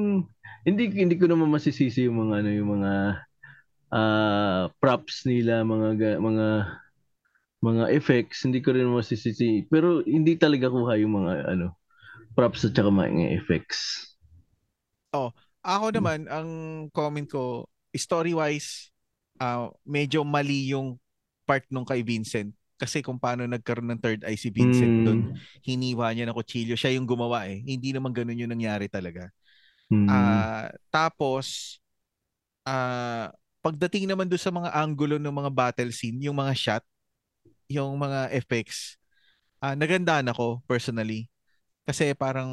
Speaker 2: hindi hindi ko naman masisisi yung mga ano yung mga uh, props nila, mga mga mga effects, hindi ko rin masisisi. Pero hindi talaga kuha yung mga ano props at saka mga effects.
Speaker 1: Oh, ako naman ang comment ko story-wise uh, medyo mali yung part nung kay Vincent kasi kung paano nagkaroon ng third eye si Vincent mm. doon, hiniwa niya ng kutsilyo. Siya yung gumawa eh. Hindi naman ganun yung nangyari talaga. Mm. Uh, tapos, uh, pagdating naman doon sa mga angulo ng mga battle scene, yung mga shot, yung mga effects, uh, nagandaan ako personally. Kasi parang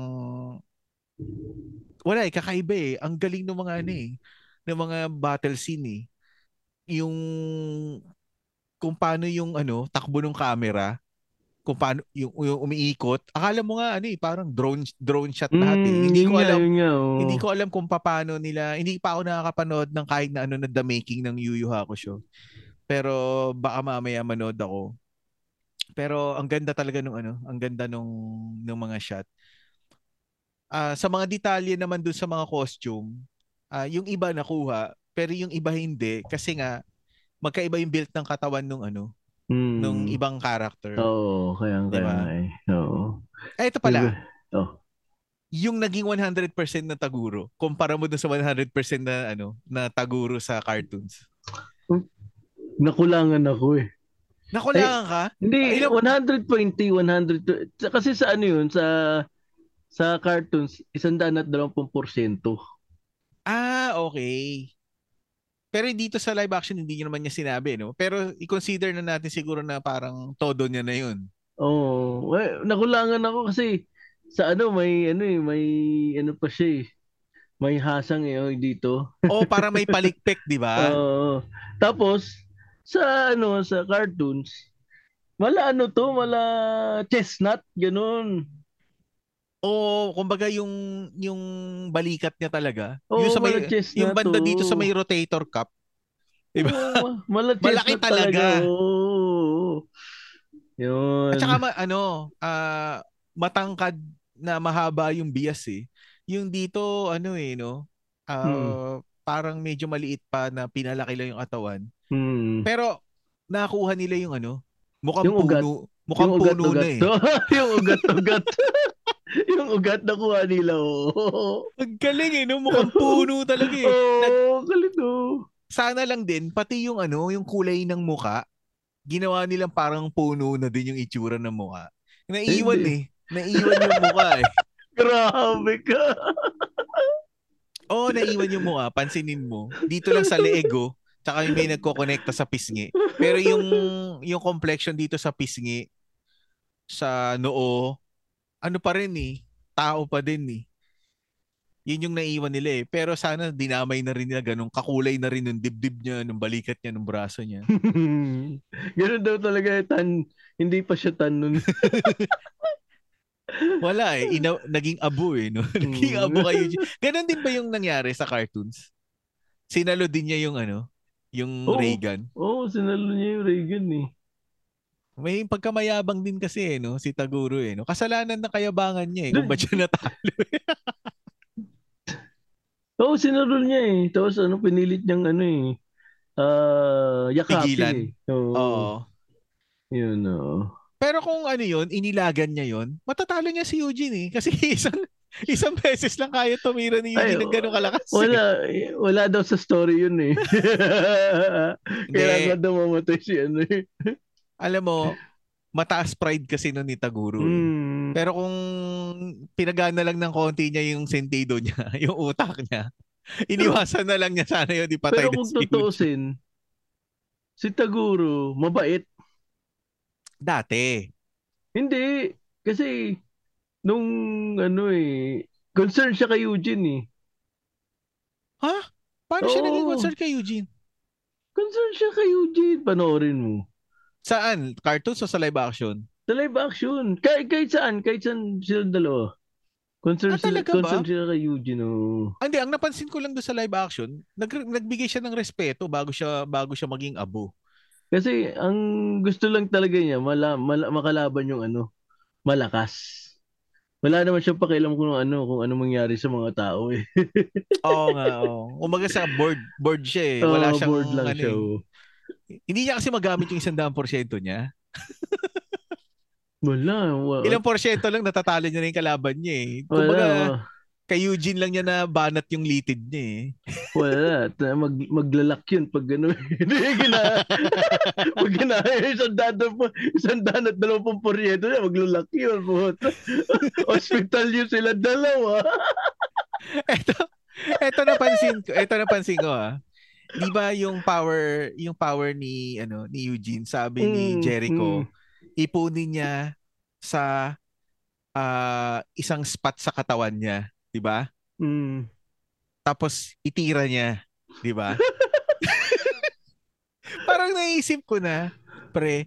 Speaker 1: wala eh, kakaiba eh. Ang galing ng mga ano eh, ng mga battle scene eh. Yung kung paano yung ano, takbo ng camera, kung paano yung, yung umiikot. Akala mo nga ano eh, parang drone drone shot lahat eh. Mm, hindi ko alam nga, oh. hindi ko alam kung paano nila, hindi pa ako nakakapanood ng kahit na ano na the making ng Yu Yu Hakusho. Pero baka mamaya manood ako. Pero ang ganda talaga nung ano, ang ganda nung nung mga shot. Uh, sa mga detalye naman dun sa mga costume, uh, yung iba nakuha, pero yung iba hindi kasi nga magkaiba yung build ng katawan nung ano, mm. nung ibang character.
Speaker 2: Oo, oh, kaya diba? kaya eh. Oo.
Speaker 1: Eh, ito pala. Oh. Yung naging 100% na Taguro, kumpara mo dun sa 100% na ano, na Taguro sa cartoons.
Speaker 2: Nakulangan ako eh.
Speaker 1: Nakulangan ka?
Speaker 2: Hindi, Ay, 120, 100. Kasi sa ano yun, sa sa cartoons, 120%.
Speaker 1: Ah, okay. Pero dito sa live action, hindi niya naman niya sinabi, no? Pero i-consider na natin siguro na parang todo niya na yun.
Speaker 2: Oo. Oh, well, nakulangan ako kasi sa ano, may ano eh, may ano pa siya eh. May hasang eh, oh, dito.
Speaker 1: oh, para may palikpik, di ba?
Speaker 2: Oo. Tapos, sa ano, sa cartoons, wala ano to, wala chestnut, ganun.
Speaker 1: O kumbaga yung yung balikat niya talaga. Oh, yung sa may yung banda to. dito sa may rotator cup. Diba? Oh, Malaki talaga. talaga.
Speaker 2: Oh. Yun.
Speaker 1: At saka ano, uh, matangkad na mahaba yung bias eh. Yung dito ano eh no, uh, hmm. parang medyo maliit pa na pinalaki lang yung atawan.
Speaker 2: Hmm.
Speaker 1: Pero nakuha nila yung ano, mukhang yung ugat. puno. Mukhang yung ugat, puno ugat. na eh.
Speaker 2: yung ugat-ugat. yung ugat na kuha nila, oh.
Speaker 1: Ang galing eh, no? Mukhang puno talaga eh.
Speaker 2: Oo, oh, Nag- galing oh.
Speaker 1: Sana lang din, pati yung ano, yung kulay ng muka, ginawa nilang parang puno na din yung itsura ng muka. Naiwan eh. Naiwan yung muka eh.
Speaker 2: Grabe ka.
Speaker 1: Oo, oh, naiwan yung muka. Pansinin mo. Dito lang sa leego, tsaka yung may nagko-connecta sa pisngi. Pero yung yung complexion dito sa pisngi, sa noo, ano pa rin eh, tao pa din eh. Yun yung naiwan nila eh. Pero sana dinamay na rin nila ganun. Kakulay na rin ng dibdib niya, ng balikat niya, ng braso niya.
Speaker 2: ganun daw talaga tan. Hindi pa siya tan nun.
Speaker 1: Wala eh. Ina- naging abo eh. No? naging abo kayo. Ganun din ba yung nangyari sa cartoons? Sinalo din niya yung ano? Yung oh, Reagan?
Speaker 2: Oo, oh, sinalo niya yung Reagan eh.
Speaker 1: May pagkamayabang din kasi eh, no? si Taguro eh. No? Kasalanan na kayabangan niya eh, kung ba't siya natalo eh.
Speaker 2: Oo, oh, sinarol niya eh. Tapos ano, pinilit niyang ano eh. Uh, yakapin
Speaker 1: Pigilan.
Speaker 2: eh. Oo.
Speaker 1: Oo.
Speaker 2: Yun, oo.
Speaker 1: Pero kung ano yun, inilagan niya yun, matatalo niya si Eugene eh. Kasi isang isang beses lang kaya tumira ni Eugene ng gano'ng kalakas.
Speaker 2: Eh. Wala, wala daw sa story yun eh. Kailangan daw mamatay si ano eh.
Speaker 1: Alam mo, mataas pride kasi nun ni Taguro. Mm. Pero kung pinagana lang ng konti niya yung sentido niya, yung utak niya, iniwasan na lang niya sana yun, di patay
Speaker 2: Pero kung si tutusin, si Taguro, mabait.
Speaker 1: Dati.
Speaker 2: Hindi. Kasi, nung ano eh, concerned siya kay Eugene eh.
Speaker 1: Ha? Paano Oo. siya naging concerned kay Eugene?
Speaker 2: Concerned siya kay Eugene. Panoorin mo.
Speaker 1: Saan? Cartoons o sa live action?
Speaker 2: Sa live action. Kahit, kahit saan. Kahit saan sila dalawa. Concerned, ah, sila, concerned sila kay Eugene. Oh.
Speaker 1: Hindi, ang napansin ko lang doon sa live action, nag, nagbigay siya ng respeto bago siya bago siya maging abo.
Speaker 2: Kasi ang gusto lang talaga niya, mala, mala, makalaban yung ano, malakas. Wala naman siyang pakialam kung ano, kung ano mangyari sa mga tao eh.
Speaker 1: oo nga, oo. Umaga sa board, board siya eh. Wala oh, siyang board lang ano, siya. Oh. Hindi niya kasi magamit yung isang daang porsyento niya.
Speaker 2: wala, wala.
Speaker 1: Ilang porsyento lang natatalo niya na yung kalaban niya eh. Kumbaga, wala kay Eugene lang niya na banat yung litid niya eh.
Speaker 2: Wala. Mag, maglalak yun pag gano'n. Hindi gina. pag gina, isang dano po, isang dano at dalawang poryeto niya, maglalak yun. Hospital yun sila dalawa.
Speaker 1: eto, eto napansin ko, eto napansin ko ah. 'Di ba yung power, yung power ni ano ni Eugene, sabi mm, ni Jericho, mm. ipunin niya sa uh, isang spot sa katawan niya 'di ba?
Speaker 2: Mm.
Speaker 1: Tapos itira niya, 'di ba? Parang naisip ko na, pre,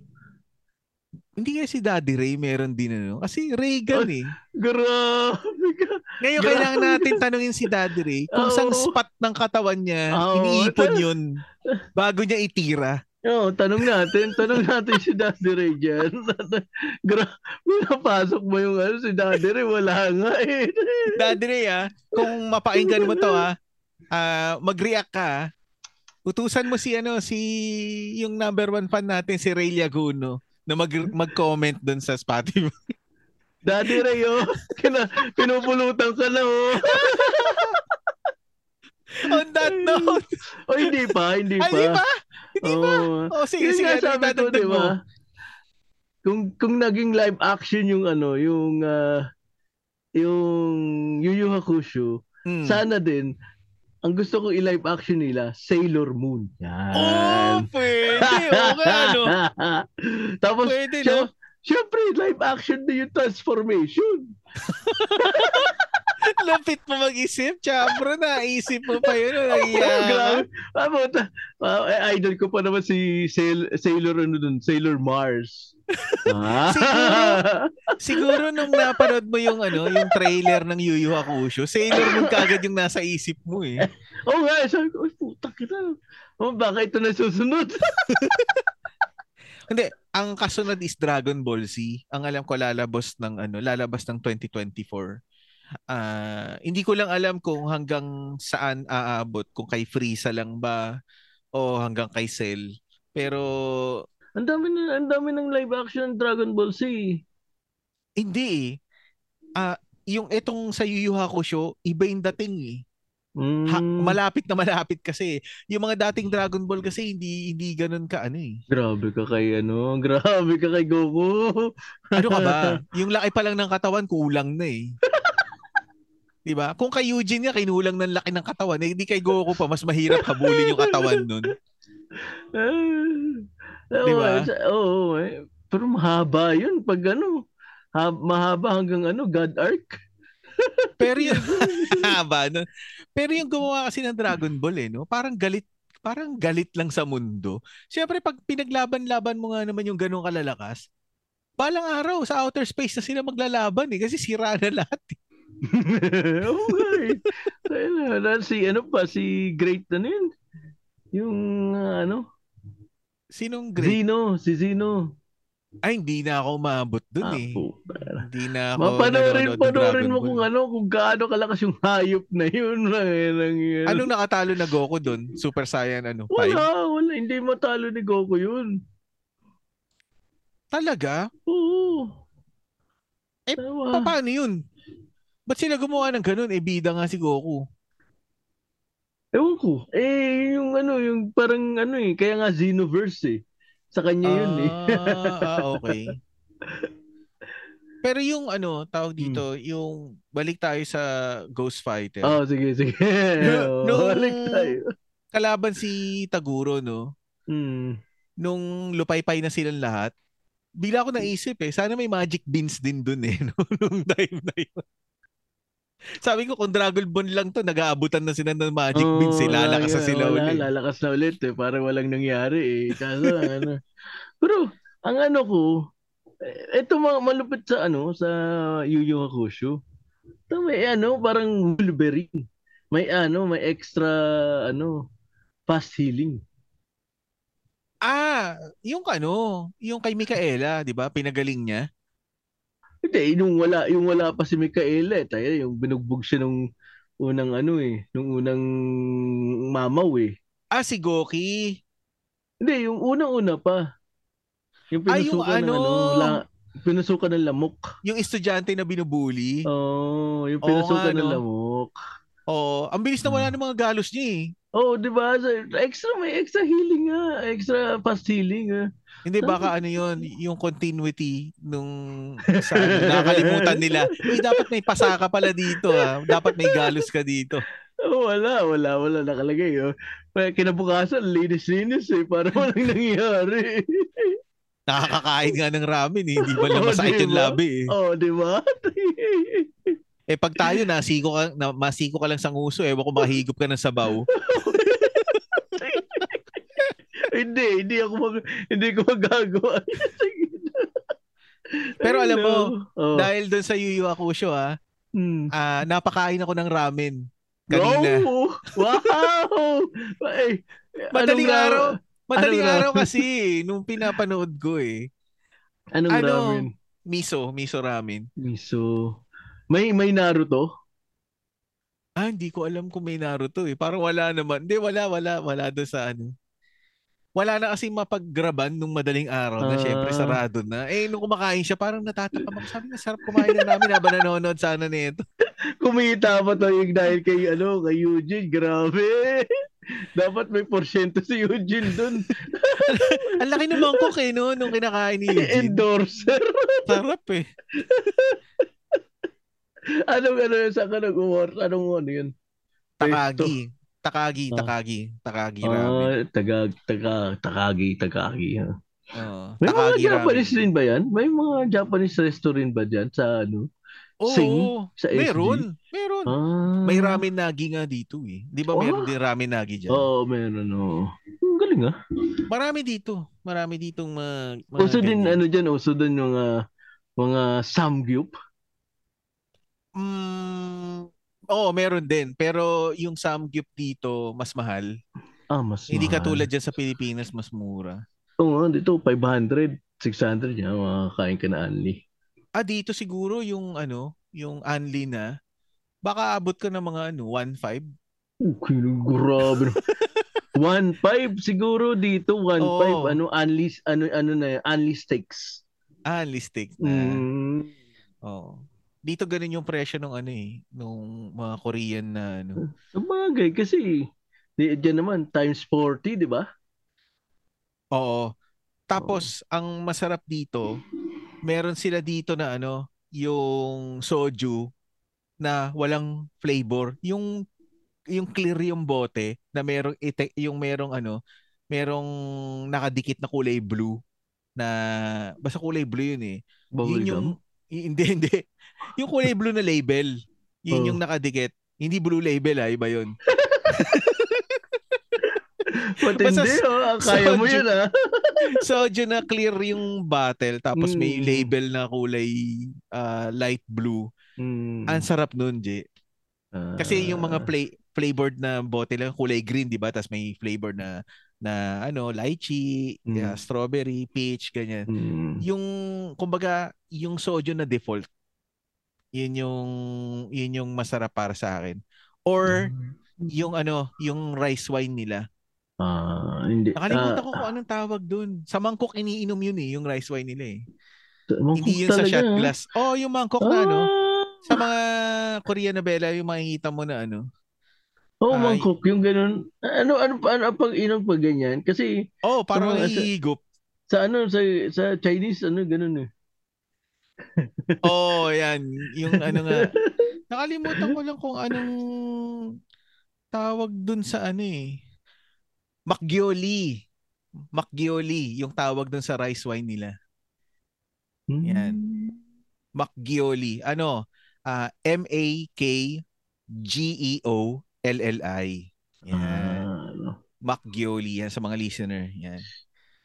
Speaker 1: hindi kaya si Daddy Ray meron din ano? Kasi Reagan eh.
Speaker 2: Grabe ka.
Speaker 1: Ngayon grabe. kailangan natin tanungin si Daddy Ray kung oh. saan spot ng katawan niya oh. iniipon yun bago niya itira.
Speaker 2: Oo, oh, tanong natin. Tanong natin si Daddy Ray dyan. Gra- napasok mo yung ano, si Daddy Ray, wala nga eh.
Speaker 1: Daddy Ray ah, kung mapakinggan mo to ah, uh, mag-react ka ah. Utusan mo si ano si yung number one fan natin si Ray Laguno na mag mag-comment doon sa Spotify.
Speaker 2: Daddy Ray oh, kina, pinupulutan ka na oh.
Speaker 1: On that note.
Speaker 2: oh, hindi pa, hindi pa.
Speaker 1: Hindi pa? Oh, ba? Oh, sige, sige. Nga
Speaker 2: sabi ko, di ba? Kung, kung naging live action yung ano, yung uh, yung Yu Yu Hakusho, hmm. sana din ang gusto ko i-live action nila, Sailor Moon.
Speaker 1: Yan. Oh, pwede. Okay, ano?
Speaker 2: Tapos, pwede, no? Syempre, live action din yung transformation.
Speaker 1: Lapit mo mag-isip, Chabro, naisip mo pa yun. Grabe.
Speaker 2: Pabuta. Uh, idol ko pa naman si Sail- Sailor, ano dun, Sailor Mars.
Speaker 1: ah. siguro, siguro nung napanood mo yung ano, yung trailer ng Yu Yu Hakusho, Sailor Moon kagad yung nasa isip mo eh.
Speaker 2: Oo oh, nga, sabi ko, puta kita. Oh, baka ito na susunod.
Speaker 1: Hindi, ang kasunod is Dragon Ball Z. Ang alam ko lalabas ng ano, lalabas ng 2024. Uh, hindi ko lang alam kung hanggang saan aabot, kung kay Frieza lang ba o hanggang kay Cell. Pero
Speaker 2: ang dami na ang dami ng live action ng Dragon Ball Z.
Speaker 1: Hindi eh. Uh, yung etong sa Yu Yu Hakusho, iba yung dating eh. Mm. Ha, malapit na malapit kasi. Yung mga dating Dragon Ball kasi hindi hindi ganoon ka ano eh.
Speaker 2: Grabe ka kay ano, grabe ka kay Goku.
Speaker 1: ano ka ba? Yung laki pa lang ng katawan kulang na eh. 'Di ba? Kung kay Eugene nga kinulang ng laki ng katawan, eh, hindi kay Goku pa mas mahirap habulin yung katawan nun.
Speaker 2: 'Di ba? Oo, oh, eh. pero mahaba 'yun pag ano, ha- mahaba hanggang ano, God Arc.
Speaker 1: pero yung haba no? Pero yung gumawa kasi ng Dragon Ball eh, no? Parang galit parang galit lang sa mundo. Siyempre, pag pinaglaban-laban mo nga naman yung ganong kalalakas, balang araw sa outer space na sila maglalaban eh kasi sira na lahat eh.
Speaker 2: Oo nga eh. Kaya si ano pa, si Great ano yun? Yung uh, ano?
Speaker 1: Sinong Great?
Speaker 2: Zino, si Zino.
Speaker 1: Ay, hindi na ako maabot dun
Speaker 2: ah,
Speaker 1: eh.
Speaker 2: Po,
Speaker 1: hindi na ako
Speaker 2: Mapanorin, panorin mo kung ano, kung gaano kalakas yung hayop na yun. Lang,
Speaker 1: yun. Anong nakatalo na Goku dun? Super Saiyan ano?
Speaker 2: Wala, five? wala. Hindi matalo ni Goku yun.
Speaker 1: Talaga?
Speaker 2: Oo.
Speaker 1: Eh, Tawa. paano yun? Ba't sila gumawa ng ganun? Eh, bida nga si Goku.
Speaker 2: Ewan ko. Eh, yung ano, yung parang ano eh, kaya nga Xenoverse eh. Sa kanya yun eh.
Speaker 1: ah, okay. Pero yung ano, tawag hmm. dito, hmm. yung balik tayo sa Ghost Fighter.
Speaker 2: Oh, sige, sige. no, balik tayo.
Speaker 1: Kalaban si Taguro, no?
Speaker 2: Hmm.
Speaker 1: Nung lupaypay na silang lahat, bigla ako naisip eh, sana may magic beans din dun eh, no? nung time na yun. Sabi ko kung Dragon Ball lang to, nag-aabutan na sila ng Magic oh, Beans, eh, lalakas na sila
Speaker 2: wala,
Speaker 1: ulit.
Speaker 2: Lalakas na ulit eh, parang walang nangyari eh. Kaso ano. Pero ang ano ko, eh, mga malupit sa ano sa Yu Yu Hakusho. Ito may ano, parang Wolverine. May ano, may extra ano, fast healing.
Speaker 1: Ah, yung ano, yung kay Mikaela, 'di ba? Pinagaling niya.
Speaker 2: Hindi, yung wala, yung wala pa si Micaela, eh. tayo, yung binugbog siya nung unang ano eh, nung unang mamaw eh.
Speaker 1: Ah, si Goki.
Speaker 2: Hindi, yung unang-una pa. Yung pinusukan ah, yung ano, ng ano, la, pinusukan ng lamok.
Speaker 1: Yung estudyante na binubuli.
Speaker 2: Oo, oh, yung pinusukan oh, ng lamok.
Speaker 1: Oo, oh, ang bilis na wala hmm. ng mga galos niya eh.
Speaker 2: Oo, oh, di ba? Extra, may extra healing nga. Extra fast healing nga.
Speaker 1: Hindi baka ano yun, yung continuity nung sa ano, nakalimutan nila. Uy, dapat may pasaka pala dito ah. Dapat may galos ka dito.
Speaker 2: Oh, wala, wala, wala nakalagay. Oh. Kinabukasan, linis-linis eh. Para walang nangyari.
Speaker 1: Nakakakain nga ng ramen eh. Hindi ba lang masakit oh, yung labi eh.
Speaker 2: Oh, di ba?
Speaker 1: eh pag tayo nasiko ka, na, masiko ka lang sa nguso, ewan ko makahigop ka ng sabaw.
Speaker 2: hindi, hindi ako mag, hindi ko magagawa.
Speaker 1: Pero alam mo, oh. dahil doon sa Yu Yu Hakusho ah, hmm. uh, napakain ako ng ramen kanina.
Speaker 2: Oh, wow! Ay,
Speaker 1: madaling araw, madaling anong araw kasi nung pinapanood ko eh.
Speaker 2: Anong ano, ramen?
Speaker 1: Miso, miso ramen.
Speaker 2: Miso. May may Naruto?
Speaker 1: Ah, hindi ko alam kung may Naruto eh. Parang wala naman. Hindi, wala, wala, wala doon sa ano wala na kasi mapaggraban nung madaling araw na uh, syempre ah. sarado na. Eh, nung kumakain siya, parang natatakam ako. Sabi na, sarap kumain na namin habang nanonood sana nito.
Speaker 2: Kumita pa to yung dahil kay, ano, kay Eugene. Grabe. Dapat may porsyento si Eugene dun.
Speaker 1: Ang laki ng mangkok eh, no? Nung kinakain ni Eugene.
Speaker 2: Endorser.
Speaker 1: Sarap eh.
Speaker 2: Anong ano yun? Saan ka nag-award? Anong ano yun?
Speaker 1: Takagi. Takagi, oh. Takagi, Takagi
Speaker 2: oh,
Speaker 1: ramen.
Speaker 2: Oh, taga, taga, Takagi, Takagi. Ha?
Speaker 1: Oh,
Speaker 2: May Takagi mga Japanese ramen. rin ba yan? May mga Japanese restaurant ba dyan sa ano?
Speaker 1: Oo, Sing, sa SG? meron. Meron. Ah. May ramen nagi nga dito eh. Di ba oh. meron din ramen nagi dyan?
Speaker 2: Oo, oh, meron. Oh. Ang galing ah.
Speaker 1: Marami dito. Marami ditong mga,
Speaker 2: mga Uso din ano dyan, uso din yung uh, mga samgyup.
Speaker 1: Mm, Oo, meron din. Pero yung samgyup dito, mas mahal.
Speaker 2: Ah, mas
Speaker 1: Hindi
Speaker 2: mahal.
Speaker 1: katulad dyan sa Pilipinas, mas mura.
Speaker 2: Oo, dito 500, 600 yan, makakain ka na anli.
Speaker 1: Ah, dito siguro yung ano, yung anli na, baka abot ka ng mga ano, 1.5.
Speaker 2: Okay, grabe. 1.5 siguro dito, 1.5 oh. ano anli ano ano na anli steaks.
Speaker 1: Ah, anli steaks na. Mm. Oh dito ganun yung presyo ng ano eh, nung mga Korean na ano.
Speaker 2: Sabagay kasi di, dyan naman times 40, di ba?
Speaker 1: Oo. Tapos Oo. ang masarap dito, meron sila dito na ano, yung soju na walang flavor. Yung yung clear yung bote na merong ite, yung merong ano, merong nakadikit na kulay blue na basta kulay blue yun eh.
Speaker 2: Bubble yun yung
Speaker 1: hindi hindi. Yung kulay blue na label, yun oh. yung nakadikit. Hindi blue label ah, iba yun.
Speaker 2: Matindi oh, kaya mo yun ah.
Speaker 1: soju na clear yung bottle tapos mm. may hmm. label na kulay uh, light blue.
Speaker 2: Mm.
Speaker 1: Ang sarap nun, J. Uh, Kasi yung mga play flavored na bote lang, kulay green, 'di ba? Tapos may flavor na na ano, lychee, mm. uh, strawberry, peach, ganyan. Mm. Yung kumbaga, yung soju na default. Yun yung yun yung masarap para sa akin. Or mm. yung ano, yung rice wine nila.
Speaker 2: Ah, uh, hindi.
Speaker 1: Nakalimutan uh, ko kung anong tawag doon. Sa mangkok iniinom yun eh, yung rice wine nila eh. Hindi yun talaga. sa shot glass. Oh, yung mangkok ah. na ano. Sa mga Korean novela, yung makikita mo na ano,
Speaker 2: Oo, oh, mangkok, yung ganun. Ano, ano, ano, ano pag inom pag ganyan? Kasi,
Speaker 1: oh, parang nahihigop.
Speaker 2: Sa, sa ano, sa, sa Chinese, ano, ganun eh.
Speaker 1: oh, yan. Yung ano nga. Nakalimutan ko lang kung anong tawag dun sa ano eh. Makgioli. Makgioli, yung tawag dun sa rice wine nila. Yan. Hmm. Makgioli. Ano? Uh, M-A-K-G-E-O LLI. Yan. Ah, ano? Macgioli yan sa mga listener. Yan.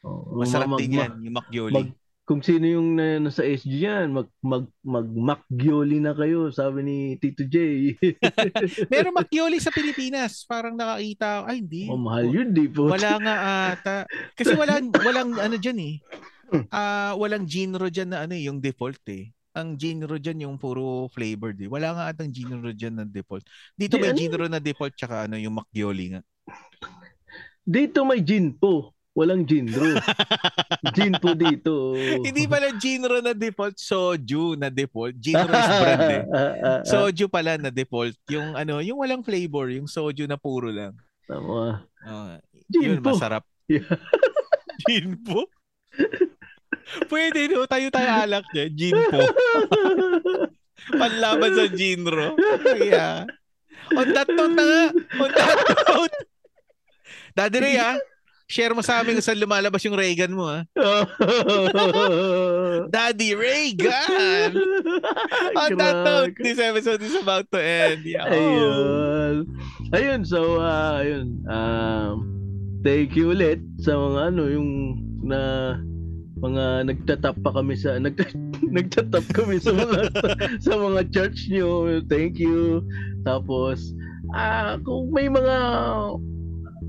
Speaker 1: Oh, Masarap mag, din yan, yung Macgioli. Mag,
Speaker 2: kung sino yung na, nasa SG yan, mag, mag, mag Macgioli na kayo, sabi ni Tito J.
Speaker 1: Meron Macgioli sa Pilipinas. Parang nakakita, ay hindi.
Speaker 2: Oh, mahal yun, di po.
Speaker 1: Wala nga ata. Kasi walang, walang ano dyan eh. Uh, walang genre dyan na ano eh, yung default eh ang genre dyan yung puro flavored eh. Wala nga atang genre dyan na default. Dito may ano? genre na default tsaka ano yung Macchioli nga.
Speaker 2: Dito may gin po. Walang ginro. gin po dito.
Speaker 1: Hindi pala ginro na default, soju na default. Ginro is brand eh. Soju pala na default. Yung ano, yung walang flavor, yung soju na puro lang.
Speaker 2: Tama.
Speaker 1: Uh, gin yun, po. masarap. Yeah. gin po? Pwede no, tayo tayo alak niya. Gin po. Panlaban sa ginro. Yeah. On that note na nga. On that note. Daddy Ray ha, share mo sa amin kung saan lumalabas yung Reagan mo ha. Daddy Reagan! On that note, this episode is about to end. Yeah.
Speaker 2: Ayun. Ayun, so, uh, ayun. Um, thank you ulit sa mga ano, yung na mga nagtatap pa kami sa nag nagtatap kami sa mga sa mga church niyo. Thank you. Tapos ah uh, kung may mga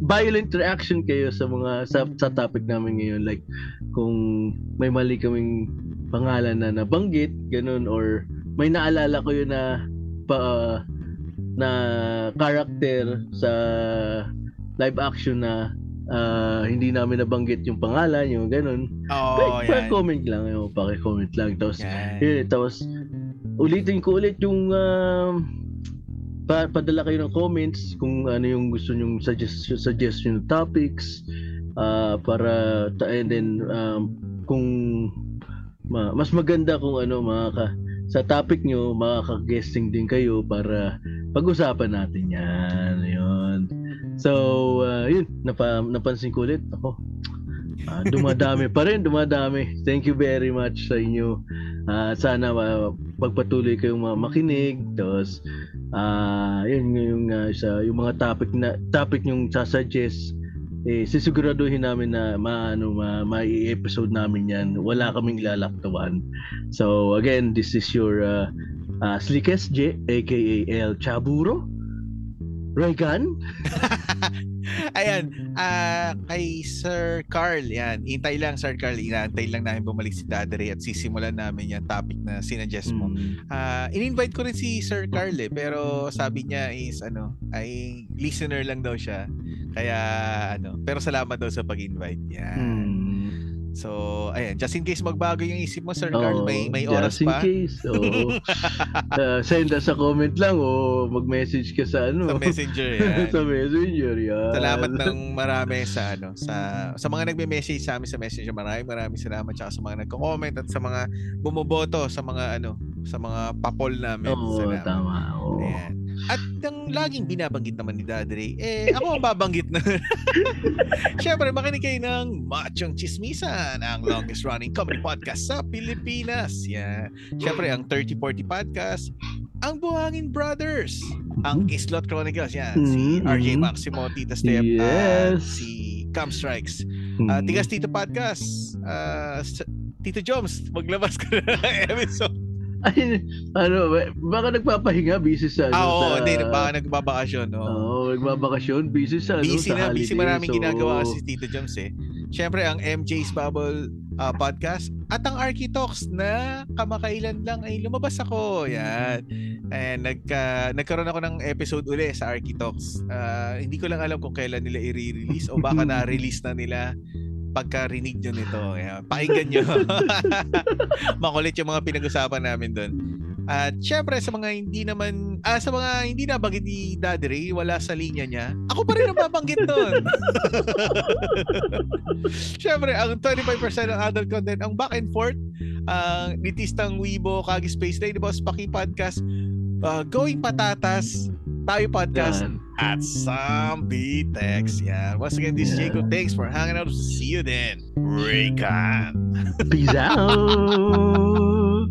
Speaker 2: violent reaction kayo sa mga sa, sa topic namin ngayon like kung may mali kaming pangalan na nabanggit ganun or may naalala ko yun na pa uh, na character sa live action na uh, hindi namin nabanggit yung pangalan, yung ganun.
Speaker 1: Oh,
Speaker 2: pa, comment lang, yung paki-comment lang. Tapos, yun, tapos, ulitin ko ulit yung uh, pa, padala kayo ng comments kung ano yung gusto nyong suggest, suggestion topics uh, para and then um, kung ma, mas maganda kung ano mga ka, sa topic nyo makaka-guesting din kayo para pag-usapan natin yan. Yun. So, uh, yun, napa, napansin ko ulit. Ako, uh, dumadami pa rin, dumadami. Thank you very much sa inyo. Uh, sana uh, pagpatuloy kayong makinig. Tapos, uh, yun, yung, uh, sa, yung mga topic na topic yung sasuggest eh sisiguraduhin namin na maano ma, ma-episode namin 'yan. Wala kaming lalaktawan. So again, this is your uh, uh, Slickest J aka El Chaburo. Regan?
Speaker 1: Ayan, uh, kay Sir Carl, yan. Intay lang, Sir Carl. Inaantay lang namin bumalik si Dadre at sisimulan namin yung topic na sinadjust mo. Mm. Uh, in-invite ko rin si Sir Carl eh, pero sabi niya is, ano, ay listener lang daw siya. Kaya, ano, pero salamat daw sa pag-invite. Yan. Mm. So, ayan, just in case magbago yung isip mo, Sir Carl, oh, may may oras
Speaker 2: pa. Just in case. Oh. uh, send us a comment lang o mag-message ka sa ano.
Speaker 1: Sa Messenger yan.
Speaker 2: sa Messenger yan.
Speaker 1: Salamat ng marami sa ano, sa sa mga nagme-message sa amin sa Messenger. Maraming maraming salamat tsaka sa mga nagko-comment at sa mga bumoboto sa mga ano, sa mga papol namin.
Speaker 2: Oo, oh, tama. Oh.
Speaker 1: Ayan. At ang laging binabanggit naman ni Daddy Ray, eh, ako ang babanggit na. Siyempre, makinig kayo ng Machong Chismisan, ang longest running comedy podcast sa Pilipinas. Yeah. Siyempre, ang 3040 Podcast, ang Buhangin Brothers, ang. Islot Chronicles, yan. Si mm-hmm. RJ Maximo, Tita Step, yes. at si Cam Strikes. Uh, Tigas Tito Podcast, uh, Tito Joms, maglabas ka na episode.
Speaker 2: Ay, ano, baka nagpapahinga, busy sa ano,
Speaker 1: ah, oo,
Speaker 2: sa...
Speaker 1: hindi, baka nagbabakasyon. No?
Speaker 2: Oo, oh, nagbabakasyon, busy sa ano,
Speaker 1: busy
Speaker 2: sa
Speaker 1: na,
Speaker 2: holiday.
Speaker 1: busy maraming
Speaker 2: so...
Speaker 1: ginagawa kasi Tito Joms eh. Siyempre, ang MJ's Bubble uh, podcast at ang Architalks na kamakailan lang ay lumabas ako. Yan. And nagka, nagkaroon ako ng episode uli sa Architalks. Uh, hindi ko lang alam kung kailan nila i-release o baka na-release na nila pagkarinig nyo nito. Ayan, pakinggan nyo. Makulit yung mga pinag-usapan namin doon. At syempre sa mga hindi naman ah, sa mga hindi na bagay ni Daddy Ray, wala sa linya niya. Ako pa rin ang babanggit doon. syempre ang 25% ng adult content ang back and forth ang uh, nitistang Weibo, Kagi Space Day, Boss Paki Podcast, uh, Going Patatas, Tayo Podcast, Yan. at some BTEX. Yan. Once again, this is Jacob. Thanks for hanging out. See you then. Raycon.
Speaker 2: Peace out.